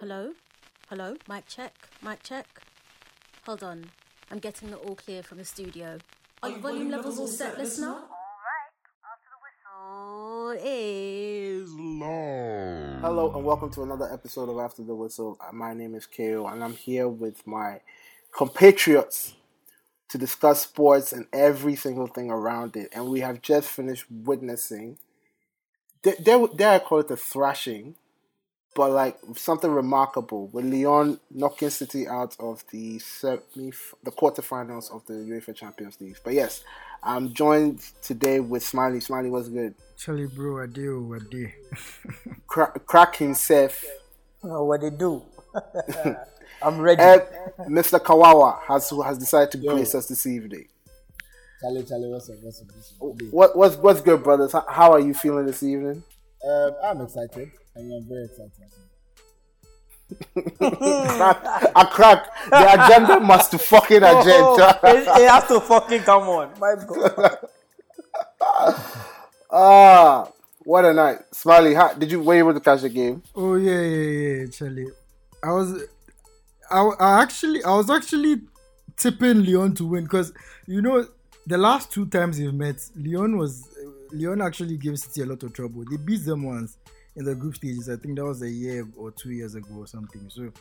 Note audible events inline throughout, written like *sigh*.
Hello? Hello? Mic check? Mic check? Hold on. I'm getting the all clear from the studio. Are your volume levels all set, listener? Alright, after the whistle is long. Hello and welcome to another episode of After the Whistle. Uh, My name is KO and I'm here with my compatriots to discuss sports and every single thing around it. And we have just finished witnessing, dare, dare, dare I call it a thrashing, but like something remarkable with Lyon knocking City out of the semi, the quarterfinals of the UEFA Champions League. But yes, I'm joined today with Smiley. Smiley, what's good? Charlie, bro, I do, I do. *laughs* Cra- crack himself. Oh, what they do? *laughs* I'm ready. And Mr. Kawawa has has decided to grace us this evening. Charlie, Charlie, what's up? What's up? What's up? What's what's good, brothers? How, how are you feeling this evening? Um, I'm excited. I mean, I'm very excited. crack, a crack. The agenda must fucking agenda. it, it has to fucking come on. My God. *laughs* Ah, what a night, Smiley. How, did you were you able to catch the game? Oh yeah, yeah, yeah, Charlie. I was, I, I actually, I was actually tipping Lyon to win because you know the last two times we met, Lyon was, Lyon actually gave City a lot of trouble. They beat them once in the group stages. I think that was a year or two years ago or something. So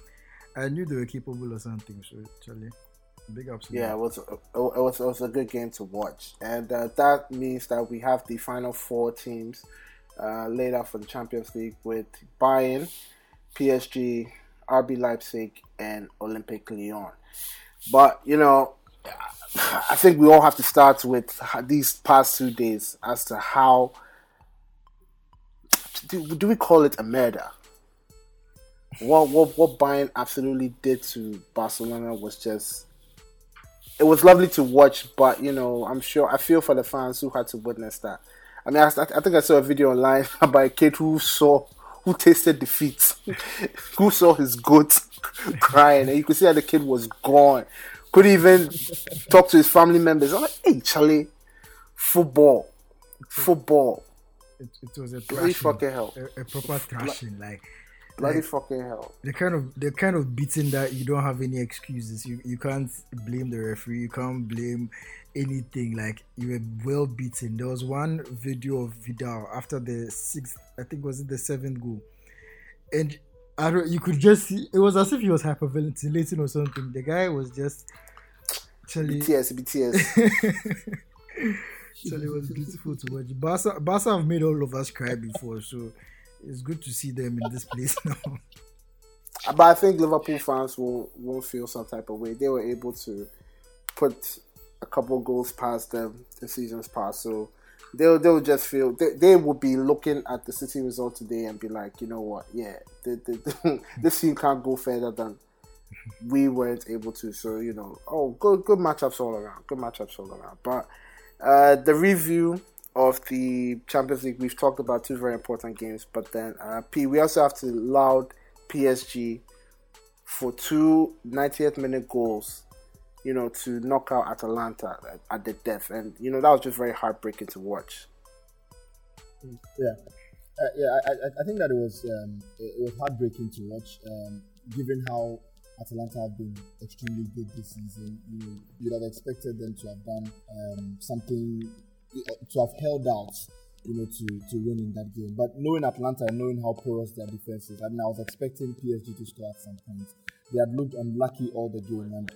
I knew they were capable or something. So Charlie, big ups. Yeah, it was it was it was a good game to watch, and uh, that means that we have the final four teams uh, laid out for the Champions League with Bayern, PSG, RB Leipzig, and Olympique Lyon. But you know, I think we all have to start with these past two days as to how do, do we call it a murder? What what what Bayern absolutely did to Barcelona was just it was lovely to watch, but you know, I'm sure I feel for the fans who had to witness that. I mean, I, I think I saw a video online *laughs* by a kid who saw who tasted defeat, *laughs* who saw his goat *laughs* crying, and you could see that the kid was gone. Couldn't even talk to his family members. I'm like, hey, Charlie, football, football, it, it was a bloody fucking hell, a, a proper thrashing. Like, bloody like fucking hell. the kind of the kind of beating that you don't have any excuses. You you can't blame the referee. You can't blame anything. Like you were well beaten. There was one video of Vidal after the sixth, I think was it the seventh goal, and I don't. You could just see it was as if he was hyperventilating or something. The guy was just. Actually, BTS, BTS. It was beautiful to watch. Barca, Barca have made all of us cry before, so it's good to see them in this place *laughs* now. But I think Liverpool fans will won't feel some type of way. They were able to put a couple goals past them the seasons past, so they'll they'll just feel they, they will be looking at the City result today and be like, you know what, yeah, the, the, *laughs* this team can't go further than we weren't able to. So you know, oh, good good matchups all around, good matchups all around. But uh, the review of the Champions League, we've talked about two very important games, but then uh, P, we also have to loud PSG for two 90th minute goals, you know, to knock out Atalanta at, at the death. And, you know, that was just very heartbreaking to watch. Yeah. Uh, yeah, I, I, think that it was um, it was heartbreaking to watch, um, given how Atalanta have been extremely good this season. You you'd have expected them to have done um, something to have held out, you know, to to win in that game. But knowing Atlanta and knowing how porous their defense is, I mean, I was expecting PSG to score at some point. They had looked unlucky all the game, and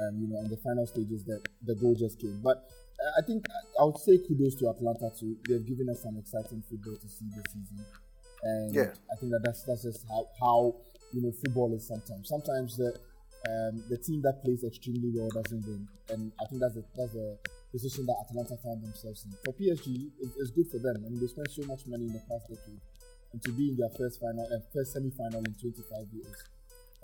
um, you know, in the final stages, that the goal just came. But uh, I think I would say kudos to Atlanta too. They've given us some exciting football to see this season, and Yeah. I think that that's that's just how how you know football is sometimes. Sometimes the um, the team that plays extremely well doesn't win, and I think that's the that's the position that Atalanta found themselves in. For PSG, it, it's good for them. I mean, they spent so much money in the past decade, and to be in their first final, uh, first semi-final in 25 years,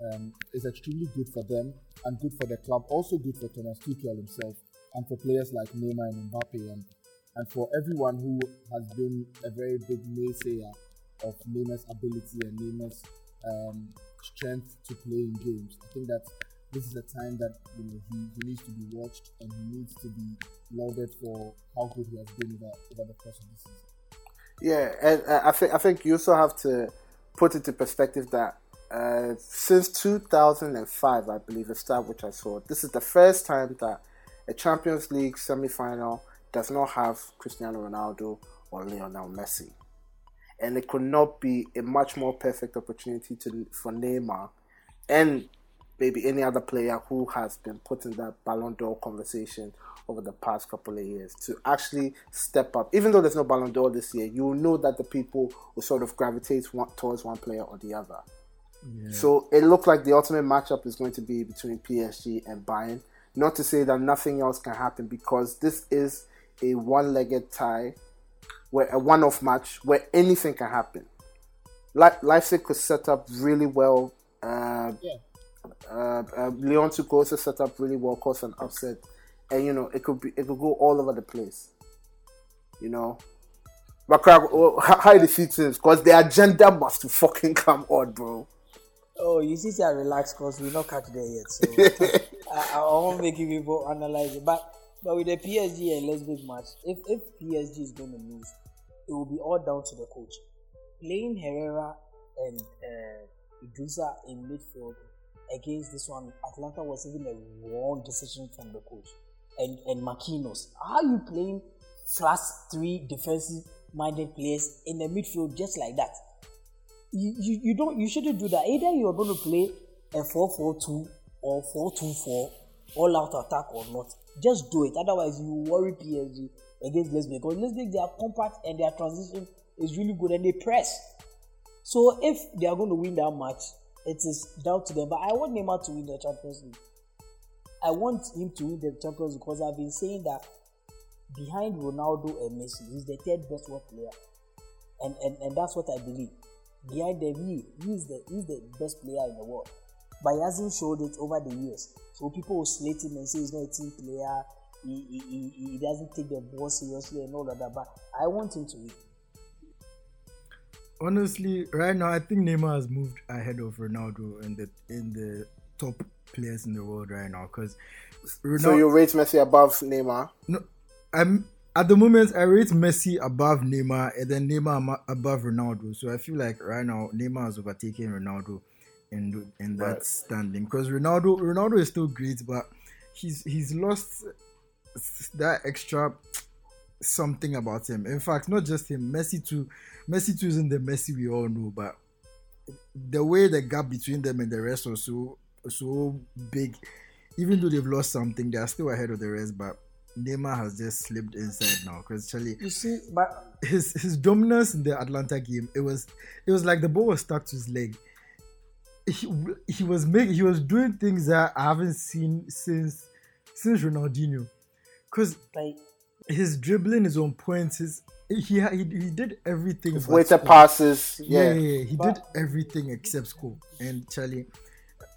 um, is extremely good for them and good for the club. Also good for Thomas Tuchel himself and for players like Neymar and Mbappe, and and for everyone who has been a very big naysayer of Neymar's ability and Neymar's um, strength to play in games. I think that this is a time that you know he, he needs to be watched and he needs to be lauded for how good he has been over, over the course of the season. Yeah, and uh, I think I think you also have to put into perspective that uh, since 2005, I believe, the stat which I saw, this is the first time that a Champions League semi-final does not have Cristiano Ronaldo or Lionel Messi, and it could not be a much more perfect opportunity to for Neymar and maybe any other player who has been put in that Ballon d'Or conversation over the past couple of years to actually step up. Even though there's no Ballon d'Or this year, you know that the people will sort of gravitate one, towards one player or the other. Yeah. So it looked like the ultimate matchup is going to be between PSG and Bayern. Not to say that nothing else can happen because this is a one-legged tie, where a one-off match where anything can happen. Le- Leipzig could set up really well. Uh, yeah. uh, uh, Lyon to also set up really well, cause an upset, and you know it could be it could go all over the place. You know, but how the feelings because the agenda must fucking come on, bro. Oh, you see, I relax because we not catch there yet. So *laughs* I, I won't make you people analyze it. But but with the PSG and Leipzig match, if if PSG is going to lose, it will be all down to the coach. Playing Herrera and uh, Idrissa in midfield against this one, Atlanta was even a wrong decision from the coach. And and Marquinhos, are you playing fast three defensive minded players in the midfield just like that? you, you, you don't you shouldn't do that. Either you are going to play a 4-4-2 or 4-2-4 all out attack or not. Just do it. Otherwise, you worry PSG against Leipzig because Leipzig they are compact and their transition is really good and they press. So if they are going to win that match, it is down to them. But I want Neymar to win the Champions League. I want him to win the Champions League because I've been saying that behind Ronaldo and Messi, he's the third best world player, and and, and that's what I believe behind them, he he's the he's the best player in the world. But he hasn't showed it over the years. So people will slate him and say he's not a team player. He, he, he, he doesn't take the ball seriously and all of that. But I want him to win. Honestly, right now I think Neymar has moved ahead of Ronaldo in the in the top players in the world right now. Because so you rate Messi above Neymar? No, I'm at the moment, I rate Messi above Neymar and then Neymar above Ronaldo. So I feel like right now Neymar is overtaking Ronaldo in in that right. standing because Ronaldo Ronaldo is still great, but he's he's lost that extra something about him. In fact, not just him, Messi too. Messi too isn't the Messi we all know, but the way the gap between them and the rest was so so big. Even though they've lost something, they are still ahead of the rest, but Neymar has just slipped inside now because Charlie. You see, but his his dominance in the Atlanta game, it was it was like the ball was stuck to his leg. He, he was making he was doing things that I haven't seen since since Ronaldinho, because like his dribbling is on point. His he he, he did everything. His weighted passes, yeah. yeah, yeah, he but, did everything except score. And Charlie,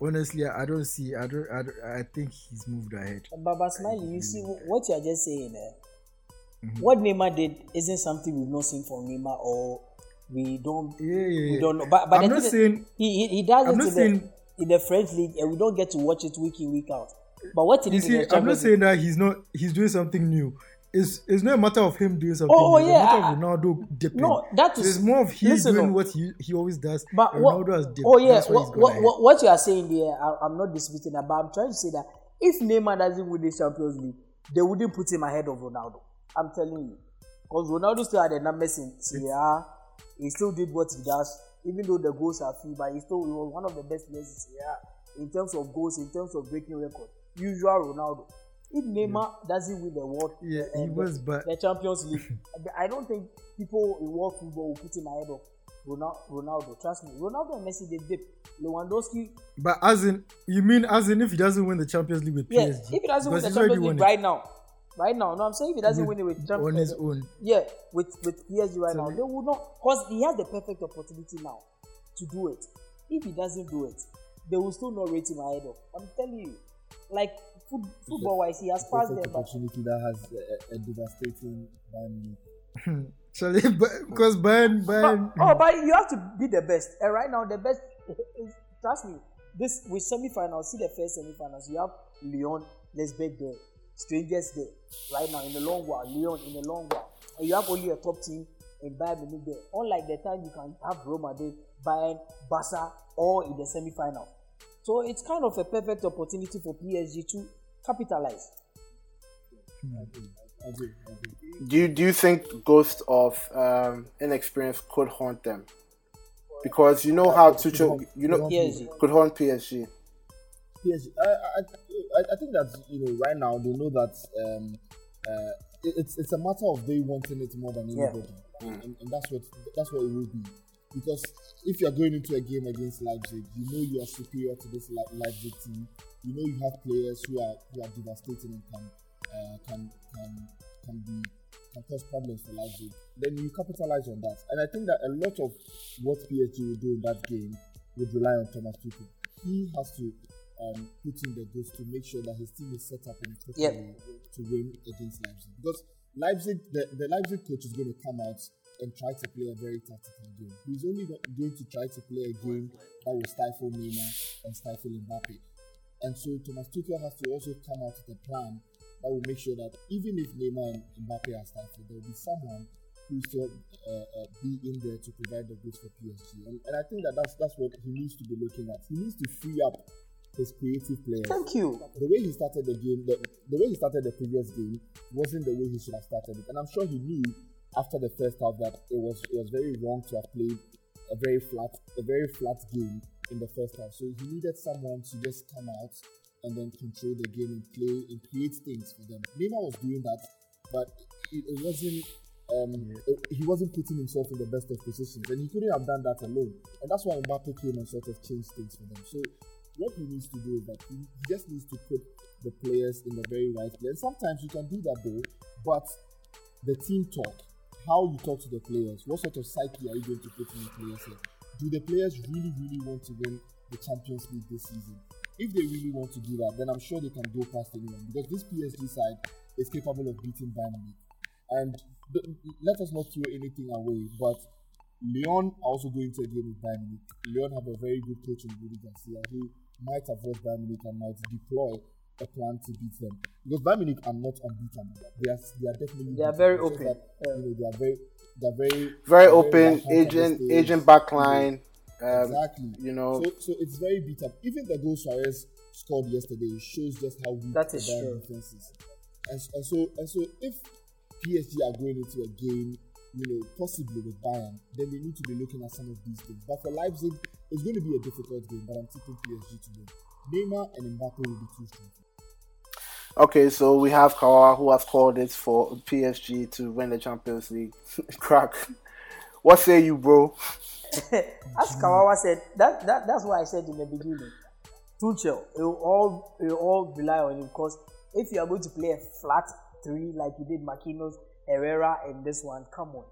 honestly, I don't see. I don't. I, don't, I think he's moved ahead. Baba Smiley, you see what you are just saying there. Mm-hmm. What Neymar did isn't something we've not seen from Neymar, or we don't. Yeah, yeah, yeah. We don't know. But, but I'm not saying he, he, he does I'm it in, saying, the, in the French league, and we don't get to watch it week in week out. But what he you see, I'm not saying that he's not. He's doing something new it's it's not a matter of him doing something. Oh, oh yeah. It's a matter of Ronaldo dipping. No, that is. it's more of he doing oh. what he, he always does. But Ronaldo what, has dipped. Oh yeah, what, what, what, what, you are saying there, I, am not disputing that, but I'm trying to say that if Neymar doesn't win the Champions League, they wouldn't put him ahead of Ronaldo. I'm telling you, because Ronaldo still had the numbers in Serie A. He still did what he does, even though the goals are few, but he still he was one of the best players in Serie A in terms of goals, in terms of breaking record. Usual Ronaldo. If Neymar yeah. doesn't win the world, yeah, uh, he was, but the Champions League, *laughs* I don't think people in world football will put him ahead of Ronaldo. Trust me, Ronaldo and Messi they dip. Lewandowski. But as in, you mean as in if he doesn't win the Champions League with yeah, PSG? if he doesn't win the Champions League right now, right now, no, I'm saying if he doesn't with, win it with Champions on his own, yeah, with with PSG right so now, they will not because he has the perfect opportunity now to do it. If he doesn't do it, they will still not rate him ahead of. I'm telling you, like football wise, he has passed them. opportunity that has a, a devastating Bayern. Sorry, *laughs* because Bayern, Bayern. But, oh, but you have to be the best. And right now, the best. *laughs* is, trust me. This with semi-finals. See the first semi-finals. You have Lyon, Leipzig there, strangers there. Right now in the long while, Lyon in the long while, and you have only a top team in Bayern Munich there. Unlike the time you can have Roma there, Bayern, Barca, or in the semi-final. So it's kind of a perfect opportunity for PSG to capitalize. I agree, I agree. Do you do you think ghost of um, inexperience could haunt them? Because you know how Tuchel, you know, PSG. could haunt PSG. PSG. I, I, I, I think that you know right now they know that um, uh, it, it's it's a matter of they wanting it more than Yeah. anybody, and, and that's what that's what it will be. Because if you are going into a game against Leipzig, you know you are superior to this Leipzig team. You know you have players who are who are devastating and can uh, can can can be can cause problems for Leipzig. Then you capitalize on that, and I think that a lot of what PSG will do in that game would rely on Thomas Tuchel. He has to um, put in the goods to make sure that his team is set up in a Yep. to win against Leipzig. Because Leipzig, the, the Leipzig coach is going to come out and try to play a very tactical game. He's only going to try to play a game that will stifle Neymar and stifle Mbappe. And so Thomas Tuchel has to also come out with a plan that will make sure that even if Neymar and Mbappe are stifled, there will be someone who will still uh, uh, be in there to provide the goods for PSG. And, and I think that that's, that's what he needs to be looking at. He needs to free up his creative players Thank you. the way he started the game, the, the way he started the previous game wasn't the way he should have started it. And I'm sure he knew after the first half that it was it was very wrong to have played a very flat a very flat game in the first half. So he needed someone to just come out and then control the game and play and create things for them. Neymar was doing that, but it, it wasn't. Um, it- he wasn't putting himself in the best of positions, and he couldn't have done that alone. And that's why Mbappe came and sort of changed things for them. So what he needs to do is that he, he just needs to put the players in the very right place. Sometimes you can do that though, but the team talk, how you talk to the players, what sort of psyche are you going to put in the players? Do the players really, really want to win the Champions League this season? If they really want to do that, then I'm sure they can go past anyone because this PSG side is capable of beating Bayern Munich. And th- let us not throw anything away, but Lyon are also going to a game with Bayern Munich. Lyon have a very good coach in Rudi Garcia who might avoid Bayern Munich and might deploy a plan to beat them. Because Bayern Munich are not unbeatable. They are, they are definitely They are very open. that, you know, they are very, they are very, Very open, rampant agent agent backline. Um, exactly. you know, So, so it's very beat up. Even the goal Suarez scored yesterday shows just how weak That the Bayern defense is. And, and so, and so, if PSG are going into a game, you know, possibly with Bayern, then they need to be looking at some of these things. But for Leipzig, it's going to be a difficult game. But I'm tipping PSG to win. Neymar and Mbappe will be too strong. Okay, so we have Kawa who has called it for PSG to win the Champions League. *laughs* Crack. What say you, bro? *laughs* As Kawawa said, that, that that's what I said in the beginning, Tuchel, it will all it will all rely on him because if you are going to play a flat three like you did Marquinhos, Herrera, and this one, come on,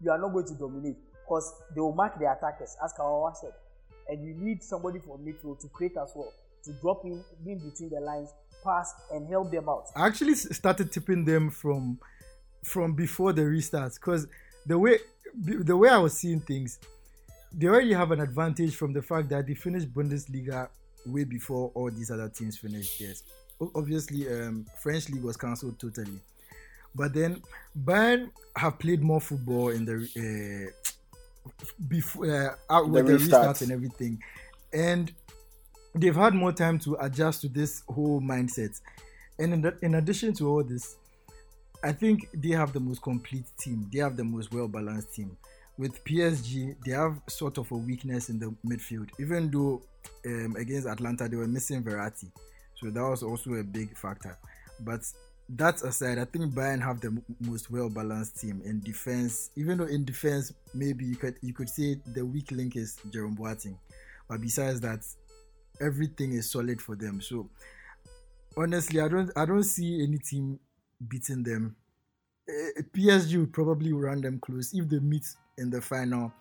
you are not going to dominate because they will mark the attackers, as Kawawa said, and you need somebody from midfield to create as well, to drop in in between the lines, pass and help them out. I actually started tipping them from from before the restart because the way the way I was seeing things, they already have an advantage from the fact that they finished Bundesliga way before all these other teams finished theirs. Obviously, um, French league was cancelled totally, but then Bayern have played more football in the uh, before uh, out with The the restart. restart and everything, and they've had more time to adjust to this whole mindset. And in, the, in addition to all this, I think they have the most complete team. They have the most well balanced team. With PSG, they have sort of a weakness in the midfield. Even though um, against Atlanta they were missing Verratti, so that was also a big factor. But that aside, I think Bayern have the m- most well balanced team in defense. Even though in defense, maybe you could you could say the weak link is Jerome Boateng, but besides that, everything is solid for them. So honestly, I don't I don't see any team beating them. Eh, PSG would probably run them close if they meet in the final,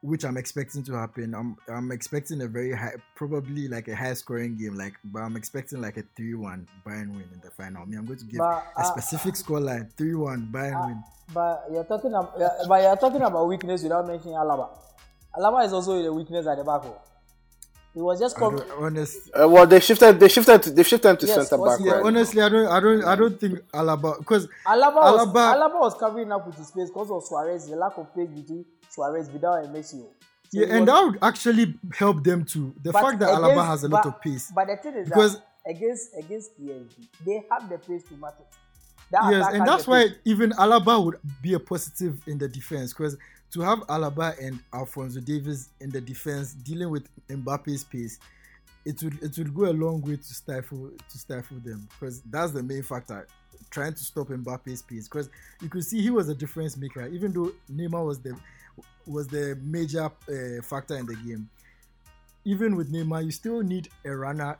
which I'm expecting to happen. I'm I'm expecting a very high, probably like a high scoring game. Like, but I'm expecting like a three-one Bayern win in the final. I mean, I'm going to give But, a uh, specific scoreline: three-one Bayern win. But you're talking about, but you're talking about weakness without mentioning Alaba. Alaba is also a weakness at the back. oh. He was just I come. honest, Uh, well, they shifted. They shifted. They shifted to Yes, centre back. he- right? honestly, I don't, I don't, I don't think Alaba because Alaba was, Alaba- Alaba was covering up with his space because of Suarez, the lack of pace between Suarez, Vidal, and Messi. oh. Yeah, and was- that would actually help them too. The fact that Alaba has a lot but- of pace. But the thing is Because- that against against PSG, they have the pace to match it. That yes, and that's why pace. even Alaba would be a positive in the defense because to have Alaba and Alphonso Davies in the defense dealing with Mbappe's pace, it would it would go a long way to stifle to stifle them because that's the main factor. Trying to stop Mbappe's pace because you could see he was a difference maker even though Neymar was the was the major uh, factor in the game. Even with Neymar, you still need a runner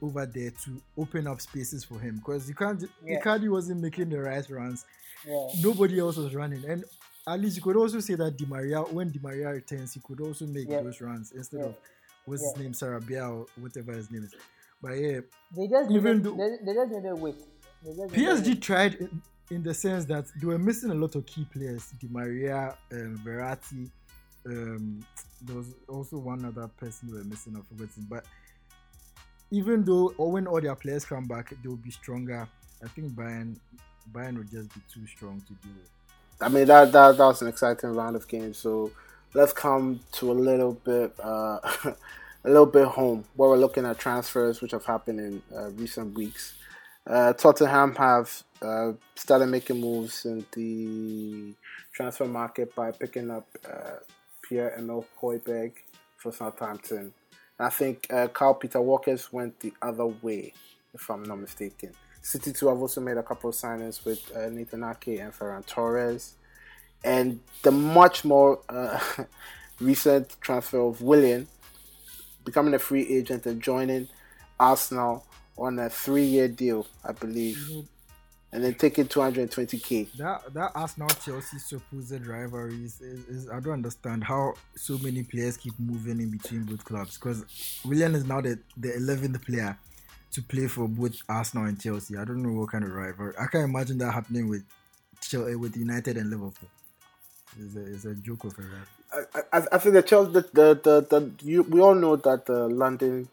over there to open up spaces for him because you can't. Yeah. Icardi wasn't making the right runs. Yeah. Nobody else was running, and at least you could also say that Di Maria, when Di Maria returns, he could also make Yeah. those runs instead Yeah. of what's his name, Sarabia or whatever his name is. But yeah, They just Even though- they, they just needed weight. They just needed PSG tried in, in the sense that they were missing a lot of key players. Di Maria, um, Verratti. Um, there was also one other person they were missing. I've forgotten. But even though, or when all their players come back, they will be stronger. I think Bayern, Bayern will just be too strong to deal with. I mean that that that was an exciting round of games. So let's come to a little bit uh, *laughs* a little bit home where we're looking at transfers which have happened in uh, recent weeks. Uh, Tottenham have uh, started making moves in the transfer market by picking up uh, Pierre Emil Hoiberg for Southampton. I think uh, Carl Peter Walker's went the other way, if I'm not mistaken. City too have also made a couple of signings with uh, Nathan Ake and Ferran Torres, and the much more uh, *laughs* recent transfer of Willian becoming a free agent and joining Arsenal on a three-year deal, I believe, and then taking 220k. That that Arsenal Chelsea supposed rivalry is, is, is I don't understand how so many players keep moving in between both clubs because William is now the the eleventh player to play for both Arsenal and Chelsea. I don't know what kind of rivalry. I can't imagine that happening with Chelsea, with United and Liverpool. It's a, it's a joke of a rivalry. I, I, I think the Chelsea, the, the, the, the you, we all know that the London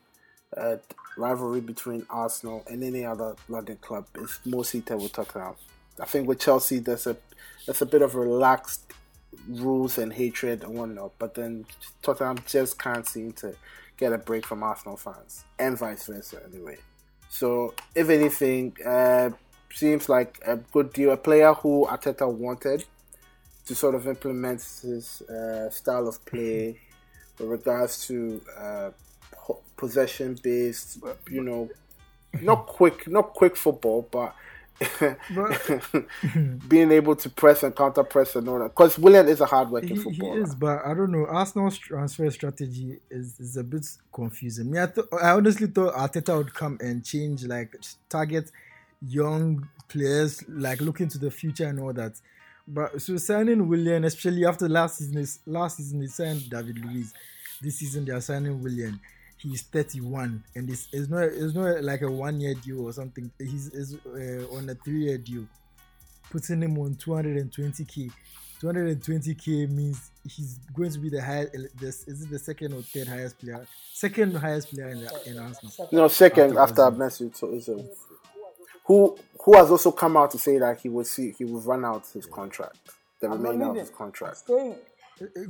uh, rivalry between Arsenal and any other London club is more seated with Tottenham. I think with Chelsea, there's a there's a bit of relaxed rules and hatred and whatnot, but then Tottenham just can't seem to get a break from Arsenal fans, and vice versa, anyway. So, if anything, uh, seems like a good deal. A player who Arteta wanted to sort of implement his uh, style of play *laughs* with regards to uh, possession based, you know, not quick, not quick football, but. *laughs* being able to press and counter press and all that, because Willian is a hardworking He, he footballer. is, but I don't know. Arsenal's transfer uh, strategy is, is a bit confusing. Me, I, th- I honestly thought Arteta would come and change, like target young players, like looking to the future and all that. But so signing William, especially after last season, is last season they signed David Luiz. This season they are signing William. He's 31, and it's, it's not it's not like a one year deal or something. He's, is uh, on a three year deal, putting him on 220k. 220k means he's going to be the highest. This is it the second or third highest player? Second highest player in, the, in Arsenal. No, second After after, Messi. So is a, who who has also come out to say that he will see he will run out his contract, the remainder of his contract. Uh,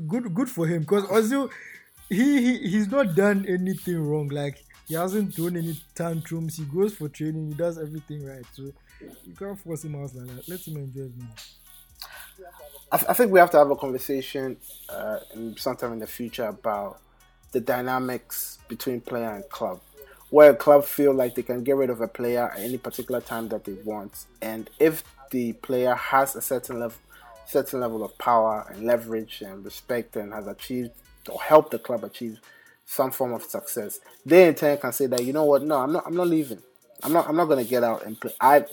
Good, good for him because Ozil, he, he he's not done anything wrong. Like he hasn't thrown any tantrums. He goes for training. He does everything right. So you can't force him out like that. Let him enjoy it. I, I think we have to have a conversation uh, sometime in the future about the dynamics between player and club. Where a club feel like they can get rid of a player at any particular time that they want, and if the player has a certain level, certain level of power and leverage and respect, and has achieved or helped the club achieve some form of success, they in turn can say that you know what, no, I'm not, I'm not leaving. I'm not. I'm not going to get out and play. I,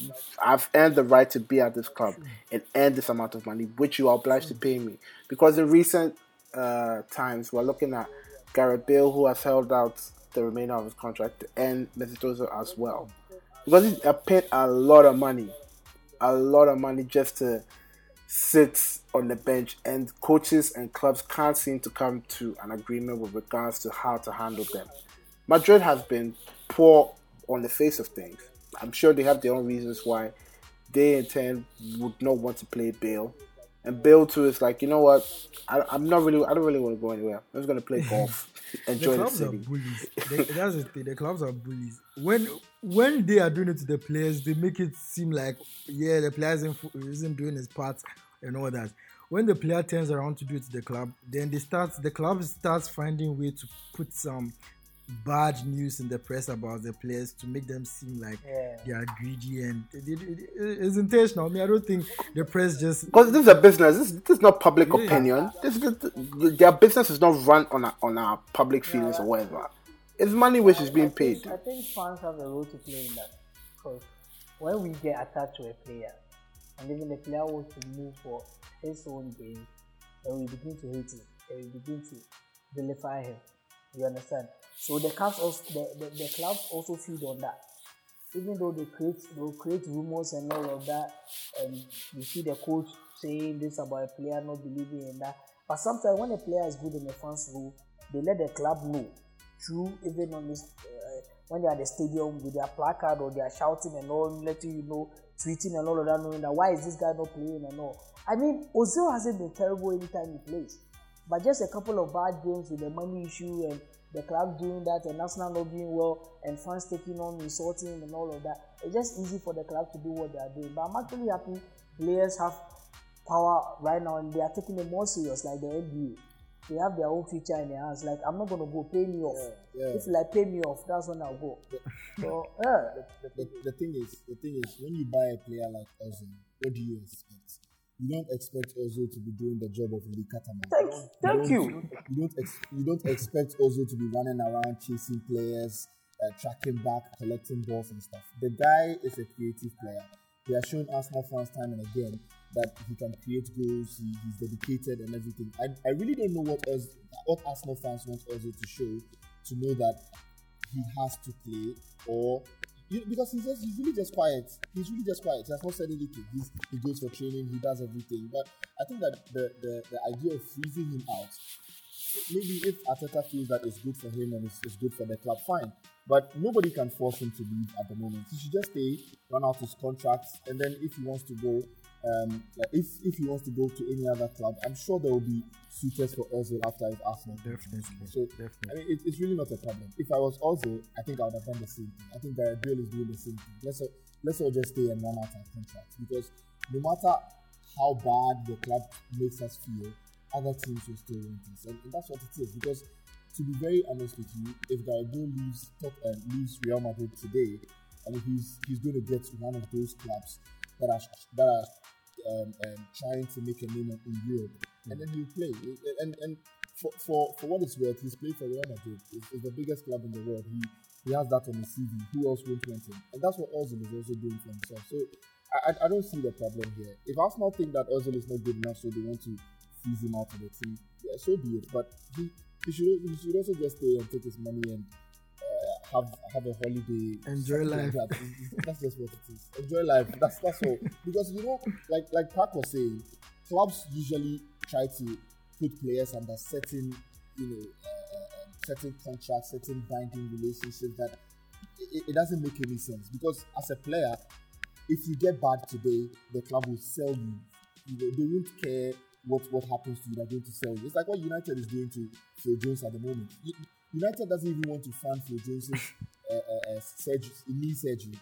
I've earned the right to be at this club and earn this amount of money, which you are obliged to pay me. Because in recent uh, times, we're looking at Gareth Bale, who has held out the remainder of his contract, and Mesut as well, because he paid a lot of money, a lot of money just to sit on the bench, and coaches and clubs can't seem to come to an agreement with regards to how to handle them. Madrid has been poor on the face of things. I'm sure they have their own reasons why they in turn would not want to play Bale And Bale too is like, you know what? I, I'm not really. I don't really want to go anywhere. I'm just gonna play golf, enjoy *laughs* the the, clubs are bullies. *laughs* They, that's the thing. The clubs are bullies. When when they are doing it to the players, they make it seem like yeah, the player isn't, isn't doing his part and all that. When the player turns around to do it to the club, then they start the club starts finding way to put some bad news in the press about the players to make them seem like Yeah. they are greedy and it, it- it- it's intentional. I mean, I don't think the press just Because this is a business. This, this is not public Yeah. opinion. This, is their business is not run on a, on our public feelings or whatever. It's money which is being paid. I think fans have a role to play in that. Because when we get attached to a player, and even the player wants to move for his own gain, then we begin to hate him, and we begin to vilify him. You understand? So the clubs also the, the, the clubs also feed on that. Even though they create they'll create rumors and all of that, and you see the coach saying this about a player not believing in that. But sometimes when a player is good and the fans know, they let the club know through even on this uh, when they are at the stadium with their placard or they are shouting and all, letting you know, tweeting and all of that, knowing that why is this guy not playing and all. I mean, Ozil hasn't been terrible anytime he plays, but just a couple of bad games with the money issue and the club doing that and Arsenal not doing well and fans taking on insulting and all of that. It's just easy for the club to do what they are doing. But I'm actually happy players have power right now and they are taking it more serious, like the NBA. They have their own future in their hands. Like I'm not gonna go pay me off. Yeah, yeah. If you like pay me off, that's when I'll go. *laughs* So *laughs* yeah. the, the thing is, the thing is, when you buy a player like Ozil, what do you expect? You don't expect Ozil to be doing the job of Lee Cattermole. Thank, thank you. You don't ex- you don't expect Ozil to be running around chasing players, uh, tracking back, collecting balls and stuff. The guy is a creative player. He has shown Arsenal fans time and again that he can create goals. He, he's dedicated and everything. I, I really don't know what else what Arsenal fans want Ozil to show to know that he has to play or you, because he's just he's really just quiet. He's really just quiet. He has not said anything. He's, he goes for training. He does everything. But I think that the, the, the idea of freezing him out, maybe if Arteta feels that it's good for him and it's, it's good for the club, fine. But nobody can force him to leave at the moment. He should just stay, run out his contract, and then if he wants to go, um, like if if he wants to go to any other club, I'm sure there will be suitors for Ozil after his Arsenal. Definitely, So definitely. I mean, it, it's really not a problem. If I was Ozil, I think I would have done the same thing. I think Gareth Bale is doing the same thing. Let's all, let's all just stay and run out our contracts because no matter how bad the club makes us feel, other teams will still want us, and, and that's what it is. Because to be very honest with you, if Gareth Bale leaves top, uh, leaves Real Madrid today, and he's he's going to get to one of those clubs that are that are um, um, trying to make a name in Europe, and then he'll play. And and for, for, for what it's worth, he's played for Real Madrid. It's, it's the biggest club in the world. He he has that on his CV. Who else won't want him? And that's what Ozil is also doing for himself. So I, I, don't see the problem here. If Arsenal think that Ozil is not good enough, so they want to freeze him out of the team, yeah, so be it. But he, he should he should also just stay and take his money and have have a holiday. Enjoy life. that. That's just what it is. Enjoy life. That's that's all. Because you know, like like Park was saying, clubs usually try to put players under certain, you know, uh, uh, um, certain contracts, certain binding relationships that it, it doesn't make any sense. Because as a player, if you get bad today, the club will sell you. You know, they won't care what what happens to you. They're going to sell you. It's like what United is doing to Phil Jones at the moment. United doesn't even want to fund for Jones's *laughs* uh, uh, uh, surgery, knee surgery.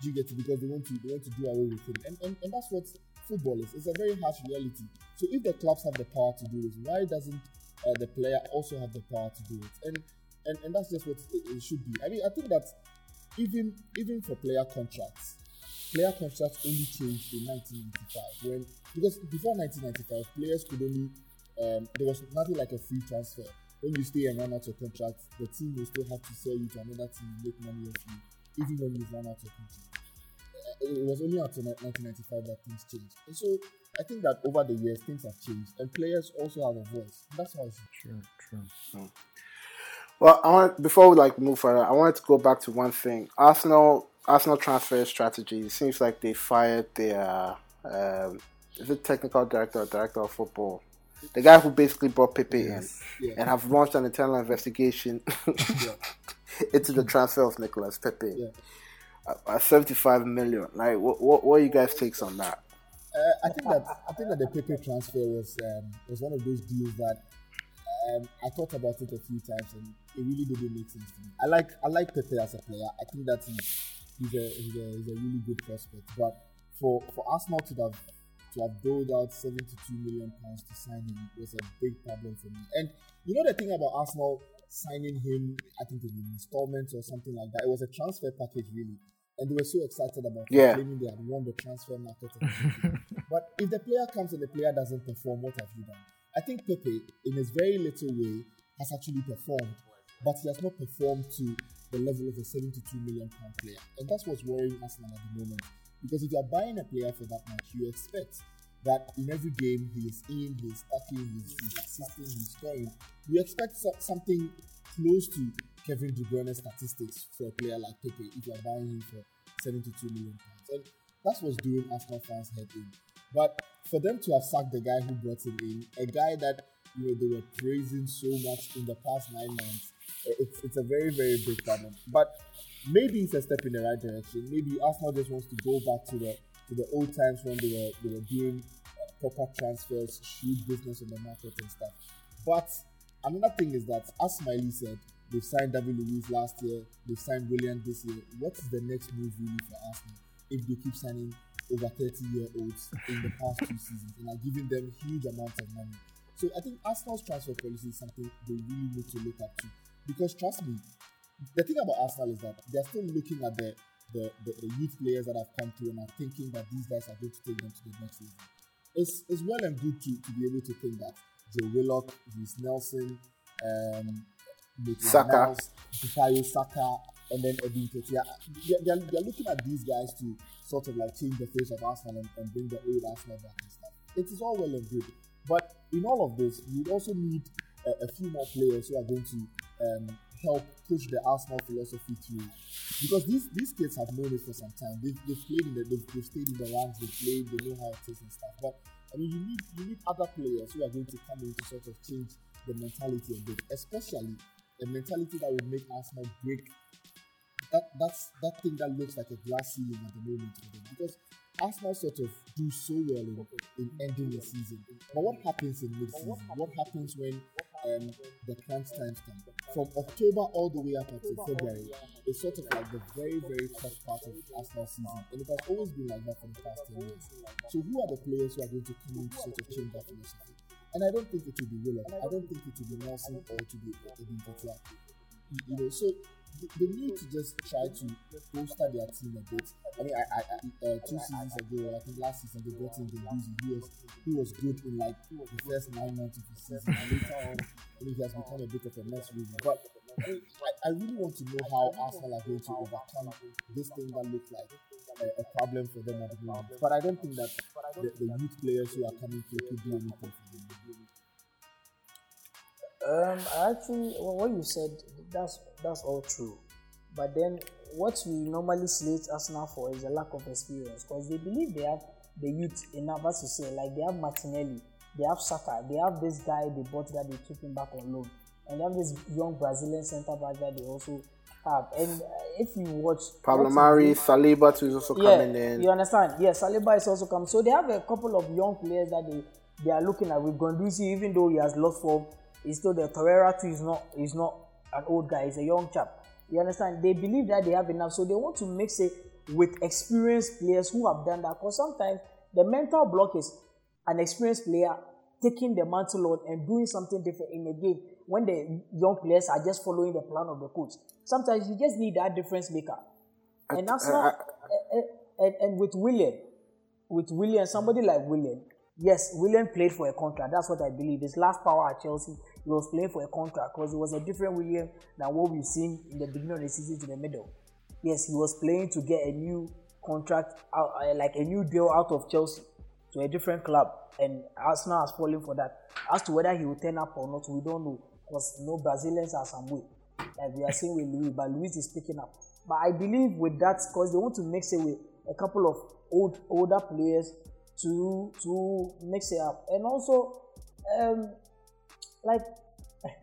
Do you get it? Because they want to they want to do away with him, and, and and that's what football is. It's a very harsh reality. So if the clubs have the power to do this, why doesn't uh, the player also have the power to do it? And and, and that's just what it, it should be. I mean, I think that even even for player contracts, player contracts only changed in 1995 when because before 1995 players could only um, there was nothing like a free transfer. When you stay and run out your contract, the team will still have to sell you to another team and make money off you, even when you've run out your contract. Uh, It was only after 1995 that things changed. And so I think that over the years things have changed, and players also have a voice. That's how I see. it. True, true. Well, I want before we like move further, I wanted to go back to one thing. Arsenal Arsenal transfer strategy. It seems like they fired their um, is it technical director or director of football, the guy who basically brought Pepe Yes. in Yeah. and have launched an internal investigation *laughs* into the transfer of Nicolas Pepe Yeah. at, at seventy five million. Like, what, what what are you guys takes on that? Uh, I think that I think that the Pepe transfer was um, was one of those deals that um, I thought about it a few times and it really didn't make sense to me. I like I like Pepe as a player. I think that he's he's a he's a, he's a really good prospect. But for for Arsenal to have to have doled out 72 million pounds to sign him was a big problem for me. And you know the thing about Arsenal signing him, I think in installments or something like that. It was a transfer package really and they were so excited about yeah. claiming they had won the transfer market. *laughs* but if the player comes and the player doesn't perform, what have you done? I think Pepe, in his very little way, has actually performed, but he has not performed to the level of a 72 million pound player, and that's what's worrying Arsenal at the moment. Because if you are buying a player for that much, you expect that in every game he is in, he's attacking, he's, he's assisting, he's scoring. You expect so- something close to Kevin De Bruyne statistics for a player like Pepe if you're buying him for 72 million pounds. And that's what's doing Arsenal fans' head in. But for them to have sacked the guy who brought him in, a guy that you know they were praising so much in the past nine months, it's it's a very very big problem. But maybe it's a step in the right direction. Maybe Arsenal just wants to go back to the to the old times when they were they were doing uh, proper transfers, shrewd business on the market and stuff. But another thing is that, as Smiley said, They've signed David Luiz last year. They've signed Willian this year. What is the next move really for Arsenal if they keep signing over 30 year olds in the past two seasons and are giving them huge amounts of money? So I think Arsenal's transfer policy is something they really need to look up to. Because trust me, the thing about Arsenal is that they're still looking at the the, the, the youth players that have come through and are thinking that these guys are going to take them to the next level. It's, it's well and good to, to be able to think that Joe Willock, Reiss Nelson, um, Saka, Bukayo Saka, and then Yeah, they're, they're, they're, looking at these guys to sort of like change the face of Arsenal and, and bring the old Arsenal back and stuff. It is all well and good, but in all of this, you also need a, a few more players who are going to um, help push the Arsenal philosophy through. Because these these kids have known it for some time. They've, they've played in the they've, they've stayed in the ranks. They played. They know how it is and stuff. But I mean, you need you need other players who are going to come in to sort of change the mentality a bit, especially a mentality that would make Arsenal break that that's that thing that looks like a glass ceiling at the moment for them because Arsenal sort of do so well in, in ending the season. But what happens in mid-season? What happens when um, the crunch time stamp. From October all the way up until February, it's sort of like the very, very tough part of Arsenal season. And it has always been like that for the past 10 years. So who are the players who are going to come in to sort of change that philosophy? And I don't think it will be Willock. I don't think it will be Nelson or it will be Edin You know, so they need to just try to bolster their team a bit. I mean, I, I, I uh, two seasons ago, I think last season they brought in Guendouzi. He was he was good in like the first nine months of the season, and later on, I mean, he has become a bit of a mess. But I, I, I really want to know how Arsenal are going to overcome this thing that looks like a, a, problem for them at the moment. But I don't think that the, the youth players who are coming through could do anything for them. Um, actually, what you said, that's that's all true. But then, what we normally slate Arsenal for is a lack of experience because they believe they have the youth enough, as you say, like they have Martinelli, they have Saka, they have this guy they bought that they took him back on loan, and they have this young Brazilian centre back that they also have. And uh, if you watch Pablo Mari, Saliba too is also yeah, coming in. You understand? Yes, yeah, Saliba is also coming. So they have a couple of young players that they, they are looking at with Guendouzi, even though he has lost form He's still the Torreira too is not is not an old guy. He's a young chap. You understand? They believe that they have enough, so they want to mix it with experienced players who have done that. Because sometimes the mental block is an experienced player taking the mantle on and doing something different in a game when the young players are just following the plan of the coach. Sometimes you just need that difference maker. And that's eh, not. Eh, and, and with William, with William, somebody like William, yes, William played for a contract. That's what I believe. His last power at Chelsea he was playing for a contract because it was a different William than what we've seen in the beginning of the season to the middle. Yes, he was playing to get a new contract, uh, like a new deal out of Chelsea to a different club, and Arsenal has fallen for that. As to whether he will turn up or not, we don't know because you know Brazilians are some way, like we are seeing with Luiz, but Luiz is picking up. But I believe with that, because they want to mix it with a couple of old older players to to mix it up, and also um, like *laughs*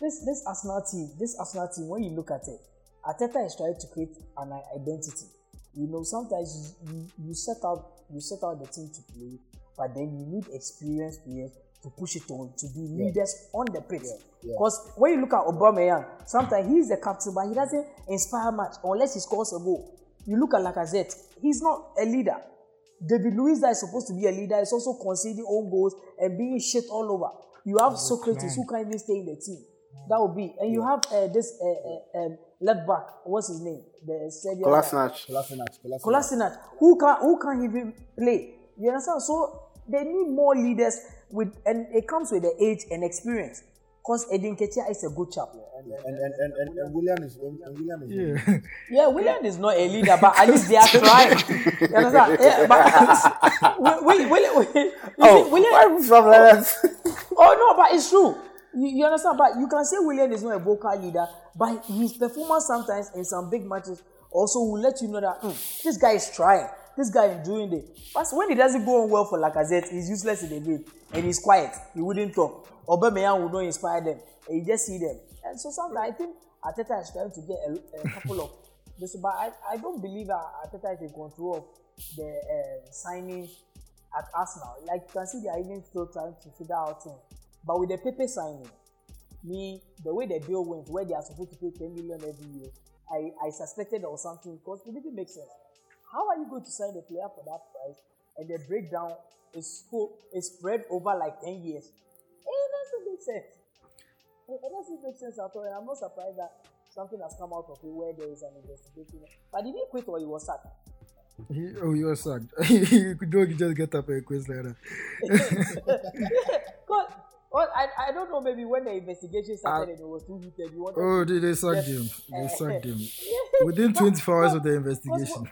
this this Arsenal team, this Arsenal team, when you look at it, Arteta is trying to create an identity. You know, sometimes you, you, set out you set out the team to play, but then you need experienced players to push it on to be leaders on the pitch. Because when you look at Aubameyang, sometimes he's the captain, but he doesn't inspire much unless he scores a goal. You look at Lacazette, he's not a leader. David Luiz that is supposed to be a leader is also conceding own goals and being shit all over. You have Sokratis who can't even stay in the team. That would be, and you have uh, this uh, uh, um, left back. What's his name? The Serbian guy. Kolasinac. Kolasinac, Kolasinac. Kolasinac, who can who can't even play. You understand? So they need more leaders with, and it comes with the age and experience. Because Eddie Nketiah is a good chap. And, and, and, and, and, and William is and William is Yeah. *laughs* Yeah, William is not a leader, but at least they are trying. *laughs* You understand? Yeah, but at least, Will, Will, Will, Oh, William, why from that? Oh no, but it's true. You, you understand? But you can say William is not a vocal leader, but his performance sometimes in some big matches also will let you know that "Hmm, this guy is trying. This guy is doing it. But when it doesn't go on well for Lacazette, he's useless in the game and he's quiet. He wouldn't talk. Aubameyang will not inspire them. And you just see them. And so sometimes I think Ateta is trying to get a, a couple of this, *laughs* but I, I don't believe Ateta is in control of the uh, signings at Arsenal. Like you can see, they are even still trying to figure out. But with the Pepe signing, me the way the deal went, where they are supposed to pay 10 million every year, I, I suspected there was something because it didn't make sense. How are you going to sign a player for that price and the breakdown is so is spread over like 10 years? Eh, it doesn't make sense. It, it doesn't make sense at all. And I'm not surprised that something has come out of it where there is an investigation. But he did he quit or he was sacked? He, oh, you were sad. *laughs* you could just get up and quiz like that. *laughs* Because well, I, I don't know, maybe when the investigation started and it was too heated, you wanted Oh, they, they *laughs* sacked him. They sacked him. Within 24 hours of the investigation.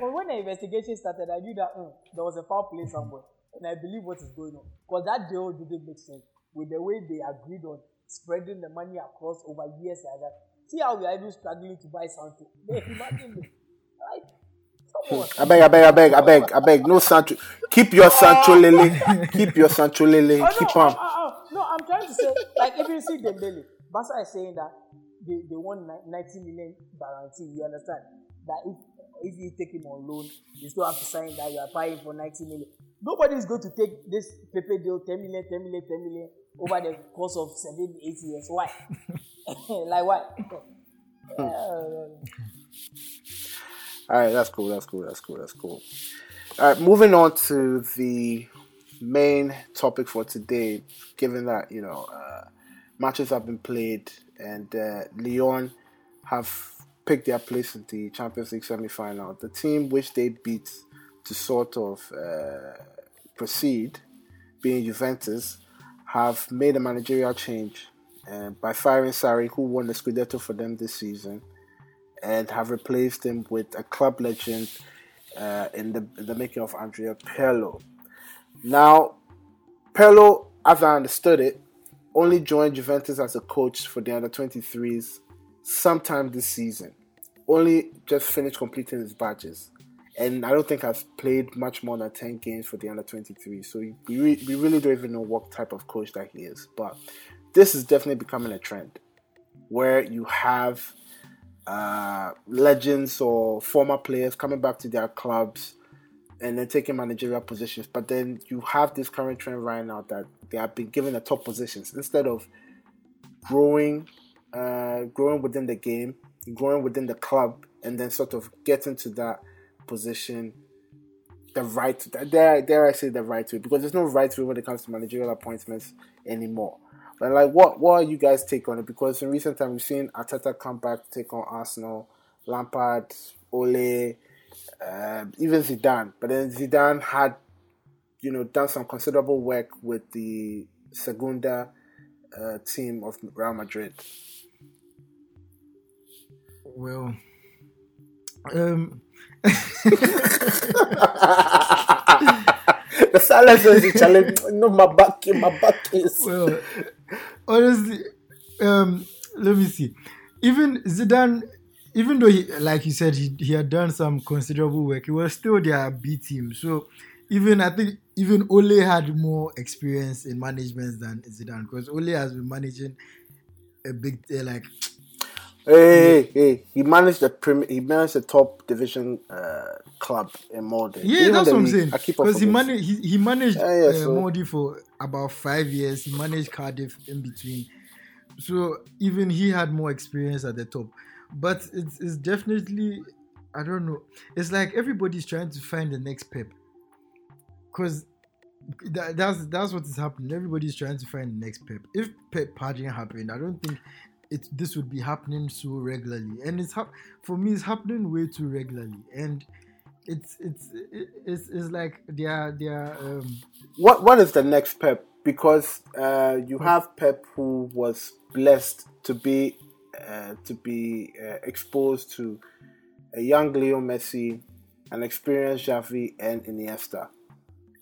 But when the investigation started, I knew that mm, there was a foul play somewhere, and I believe what is going on. Because that deal didn't make sense with the way they agreed on spreading the money across over years like that. See how we are even struggling to buy something. Imagine? I beg, I beg, I beg, I beg, I beg. No Sancho. Keep your Sancho Lele. Keep your Sancho Lele. Oh, Keep no, on. uh, uh, uh, no, I'm trying to say, like, if you see Dembele, Barca is saying that they, they want ni- 90 million guarantee. You understand? That if if you take him on loan, you still have to sign that you are buying for 90 million. Nobody is going to take this Pepe deal 10 million, 10 million, 10 million over the course of seven, eight years. Why? *laughs* like, why? Uh, *laughs* All right, that's cool. That's cool. That's cool. That's cool. All right, moving on to the main topic for today. Given that you know uh, matches have been played and uh, Lyon have picked their place in the Champions League semi-final, the team which they beat to sort of uh, proceed, being Juventus, have made a managerial change uh, by firing Sarri, who won the Scudetto for them this season and have replaced him with a club legend uh, in the in the making of Andrea Pirlo. Now, Pirlo, as I understood it, only joined Juventus as a coach for the under 23s sometime this season. Only just finished completing his badges. And I don't think has played much more than 10 games for the under 23. So we, re- we really don't even know what type of coach that he is. But this is definitely becoming a trend where you have uh, legends or former players coming back to their clubs and then taking managerial positions. But then you have this current trend right now that they have been given the top positions instead of growing, uh, growing within the game, growing within the club, and then sort of getting to that position the right dare, dare I say the right way because there's no right way when it comes to managerial appointments anymore. But like, what what are you guys take on it? Because in recent time we've seen Arteta come back take on Arsenal, Lampard, Ole, uh, even Zidane. But then Zidane had, you know, done some considerable work with the Segunda uh, team of Real Madrid. Well, um, *laughs* the silence is the challenge. No, my back, my back is. well, *laughs* honestly, um, let me see. Even Zidane, even though he, like you said, he, he had done some considerable work, he was still their B team. So even I think even Ole had more experience in management than Zidane because Ole has been managing a big uh, like Hey, hey, hey, he managed the prim- he managed the top division uh, club in Malden. Yeah, Even that's what I'm saying. I keep on Because he managed, he, he managed Yeah, yeah, uh, so- Molde for about five years. He managed Cardiff in between, so even he had more experience at the top. But it's, it's definitely, I don't know. It's like everybody's trying to find the next Pep, because that, that's that's what is happening. Everybody's trying to find the next Pep. If Pep hadn't happened, I don't think it this would be happening so regularly. And it's hap- for me, it's happening way too regularly. And it's it's it's, it's like they are they are um, What what is the next Pep? Because uh, you have Pep who was blessed to be uh, to be uh, exposed to a young Leo Messi, an experienced Xavi and Iniesta,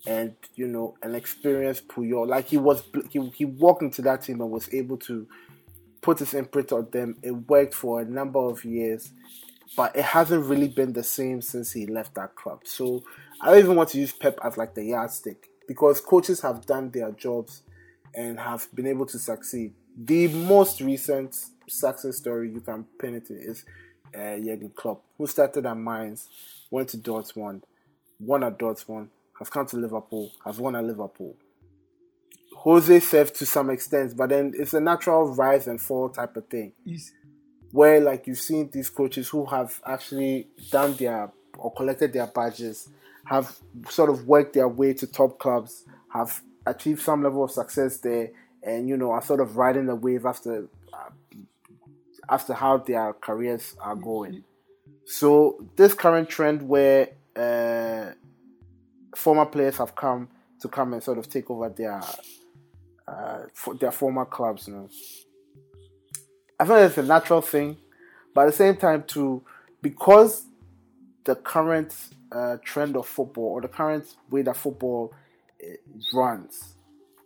and you know an experienced Puyol. Like he was he, he walked into that team and was able to put his imprint on them. It worked for a number of years, but it hasn't really been the same since he left that club. So I don't even want to use Pep as like the yardstick because coaches have done their jobs and have been able to succeed. The most recent success story you can pin it to is uh, Jurgen Klopp, who started at Mainz, went to Dortmund, won at Dortmund, has come to Liverpool, has won at Liverpool. Jose served to some extent, but then it's a natural rise and fall type of thing where like you've seen these coaches who have actually done their or collected their badges, have sort of worked their way to top clubs, have achieved some level of success there, and you know are sort of riding the wave after uh, after how their careers are going. So this current trend where uh, former players have come to come and sort of take over their uh, for their former clubs, you know. I feel it's a natural thing, but at the same time, too, because the current uh, trend of football or the current way that football uh, runs,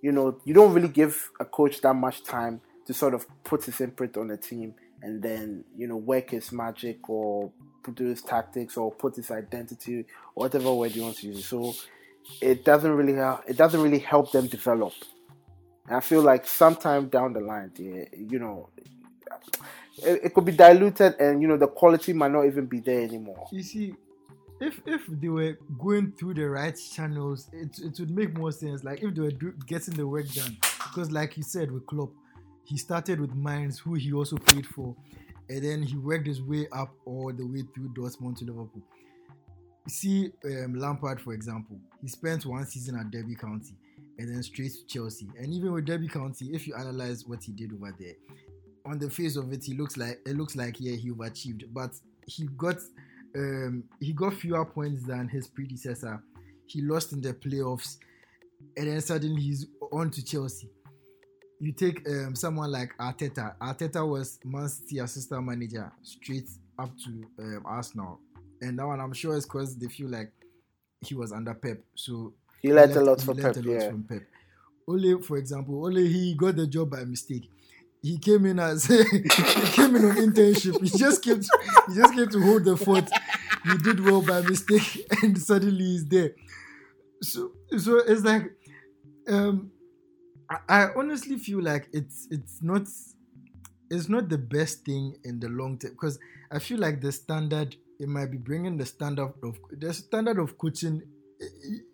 you know, you don't really give a coach that much time to sort of put his imprint on the team and then you know work his magic or produce tactics or put his identity or whatever word you want to use. So it doesn't really help, it doesn't really help them develop. And I feel like sometime down the line, you know, it, it could be diluted and you know the quality might not even be there anymore. you see if if they were going through the right channels it, it would make more sense. Like if they were do, getting the work done. Because like you said with Klopp he started with Mainz, who he also played for. And then he worked his way up all the way through Dortmund to Liverpool. You see um, Lampard for example. He spent one season at Derby County and then straight to Chelsea and even with Derby County if you analyze what he did over there on the face of it, he looks like it looks like yeah he overachieved, but he got um he got fewer points than his predecessor. He lost in the playoffs, and then suddenly he's on to Chelsea. You take um someone like Arteta. Arteta was Man City assistant manager straight up to um, Arsenal, and that one I'm sure is because they feel like he was under Pep, so He learned a lot from Pep, a lot yeah. from Pep. Ole, for example, Ole he got the job by mistake. He came in as *laughs* he came in on internship. He just came to, he just came to hold the fort. He did well by mistake, *laughs* and suddenly he's there. So so it's like um I, I honestly feel like it's it's not it's not the best thing in the long term because I feel like the standard it might be bringing the standard of the standard of coaching.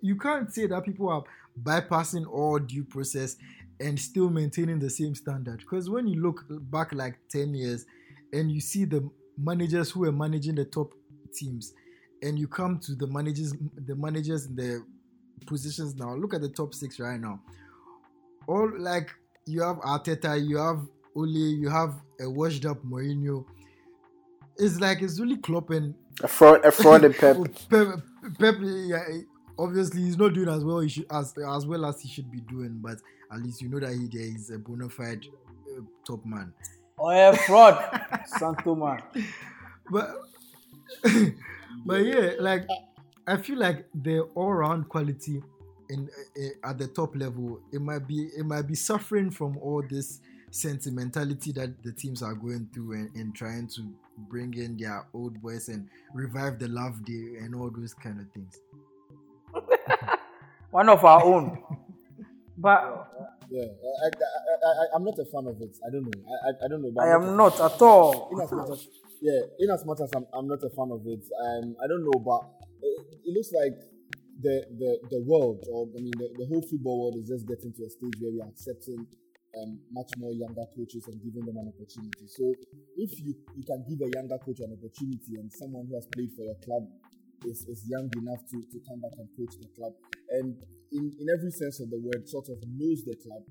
You can't say that people are bypassing all due process and still maintaining the same standard because when you look back like 10 years and you see the managers who are managing the top teams and you come to the managers the managers in the positions now look at the top six right now all like you have Arteta, you have Ole, you have a washed up Mourinho. It's like it's really Klopp and A fraud, a fraud *laughs* in Pep. Pep, Pep yeah, obviously he's not doing as well he should, as as well as he should be doing, but at least you know that he there is a bona fide uh, top man. Oh yeah, fraud, *laughs* Santo man. But *laughs* but yeah, like I feel like the all round quality in uh, at the top level, it might be it might be suffering from all this sentimentality that the teams are going through and, and trying to bring in their old boys and revive the love day and all those kind of things. *laughs* One of our own. But Yeah, I, I, I, I'm not a fan of it. I don't know. I, I, I don't know. I am not at all. In as much as, yeah, in as much as I'm, I'm not a fan of it, um, I don't know, but it, it looks like the, the the world, or I mean, the, the whole football world is just getting to a stage where we are accepting um, much more younger coaches and giving them an opportunity. So, if you, you can give a younger coach an opportunity and someone who has played for your club is, is young enough to, to come back and coach the club, and in, in every sense of the word, sort of knows the club,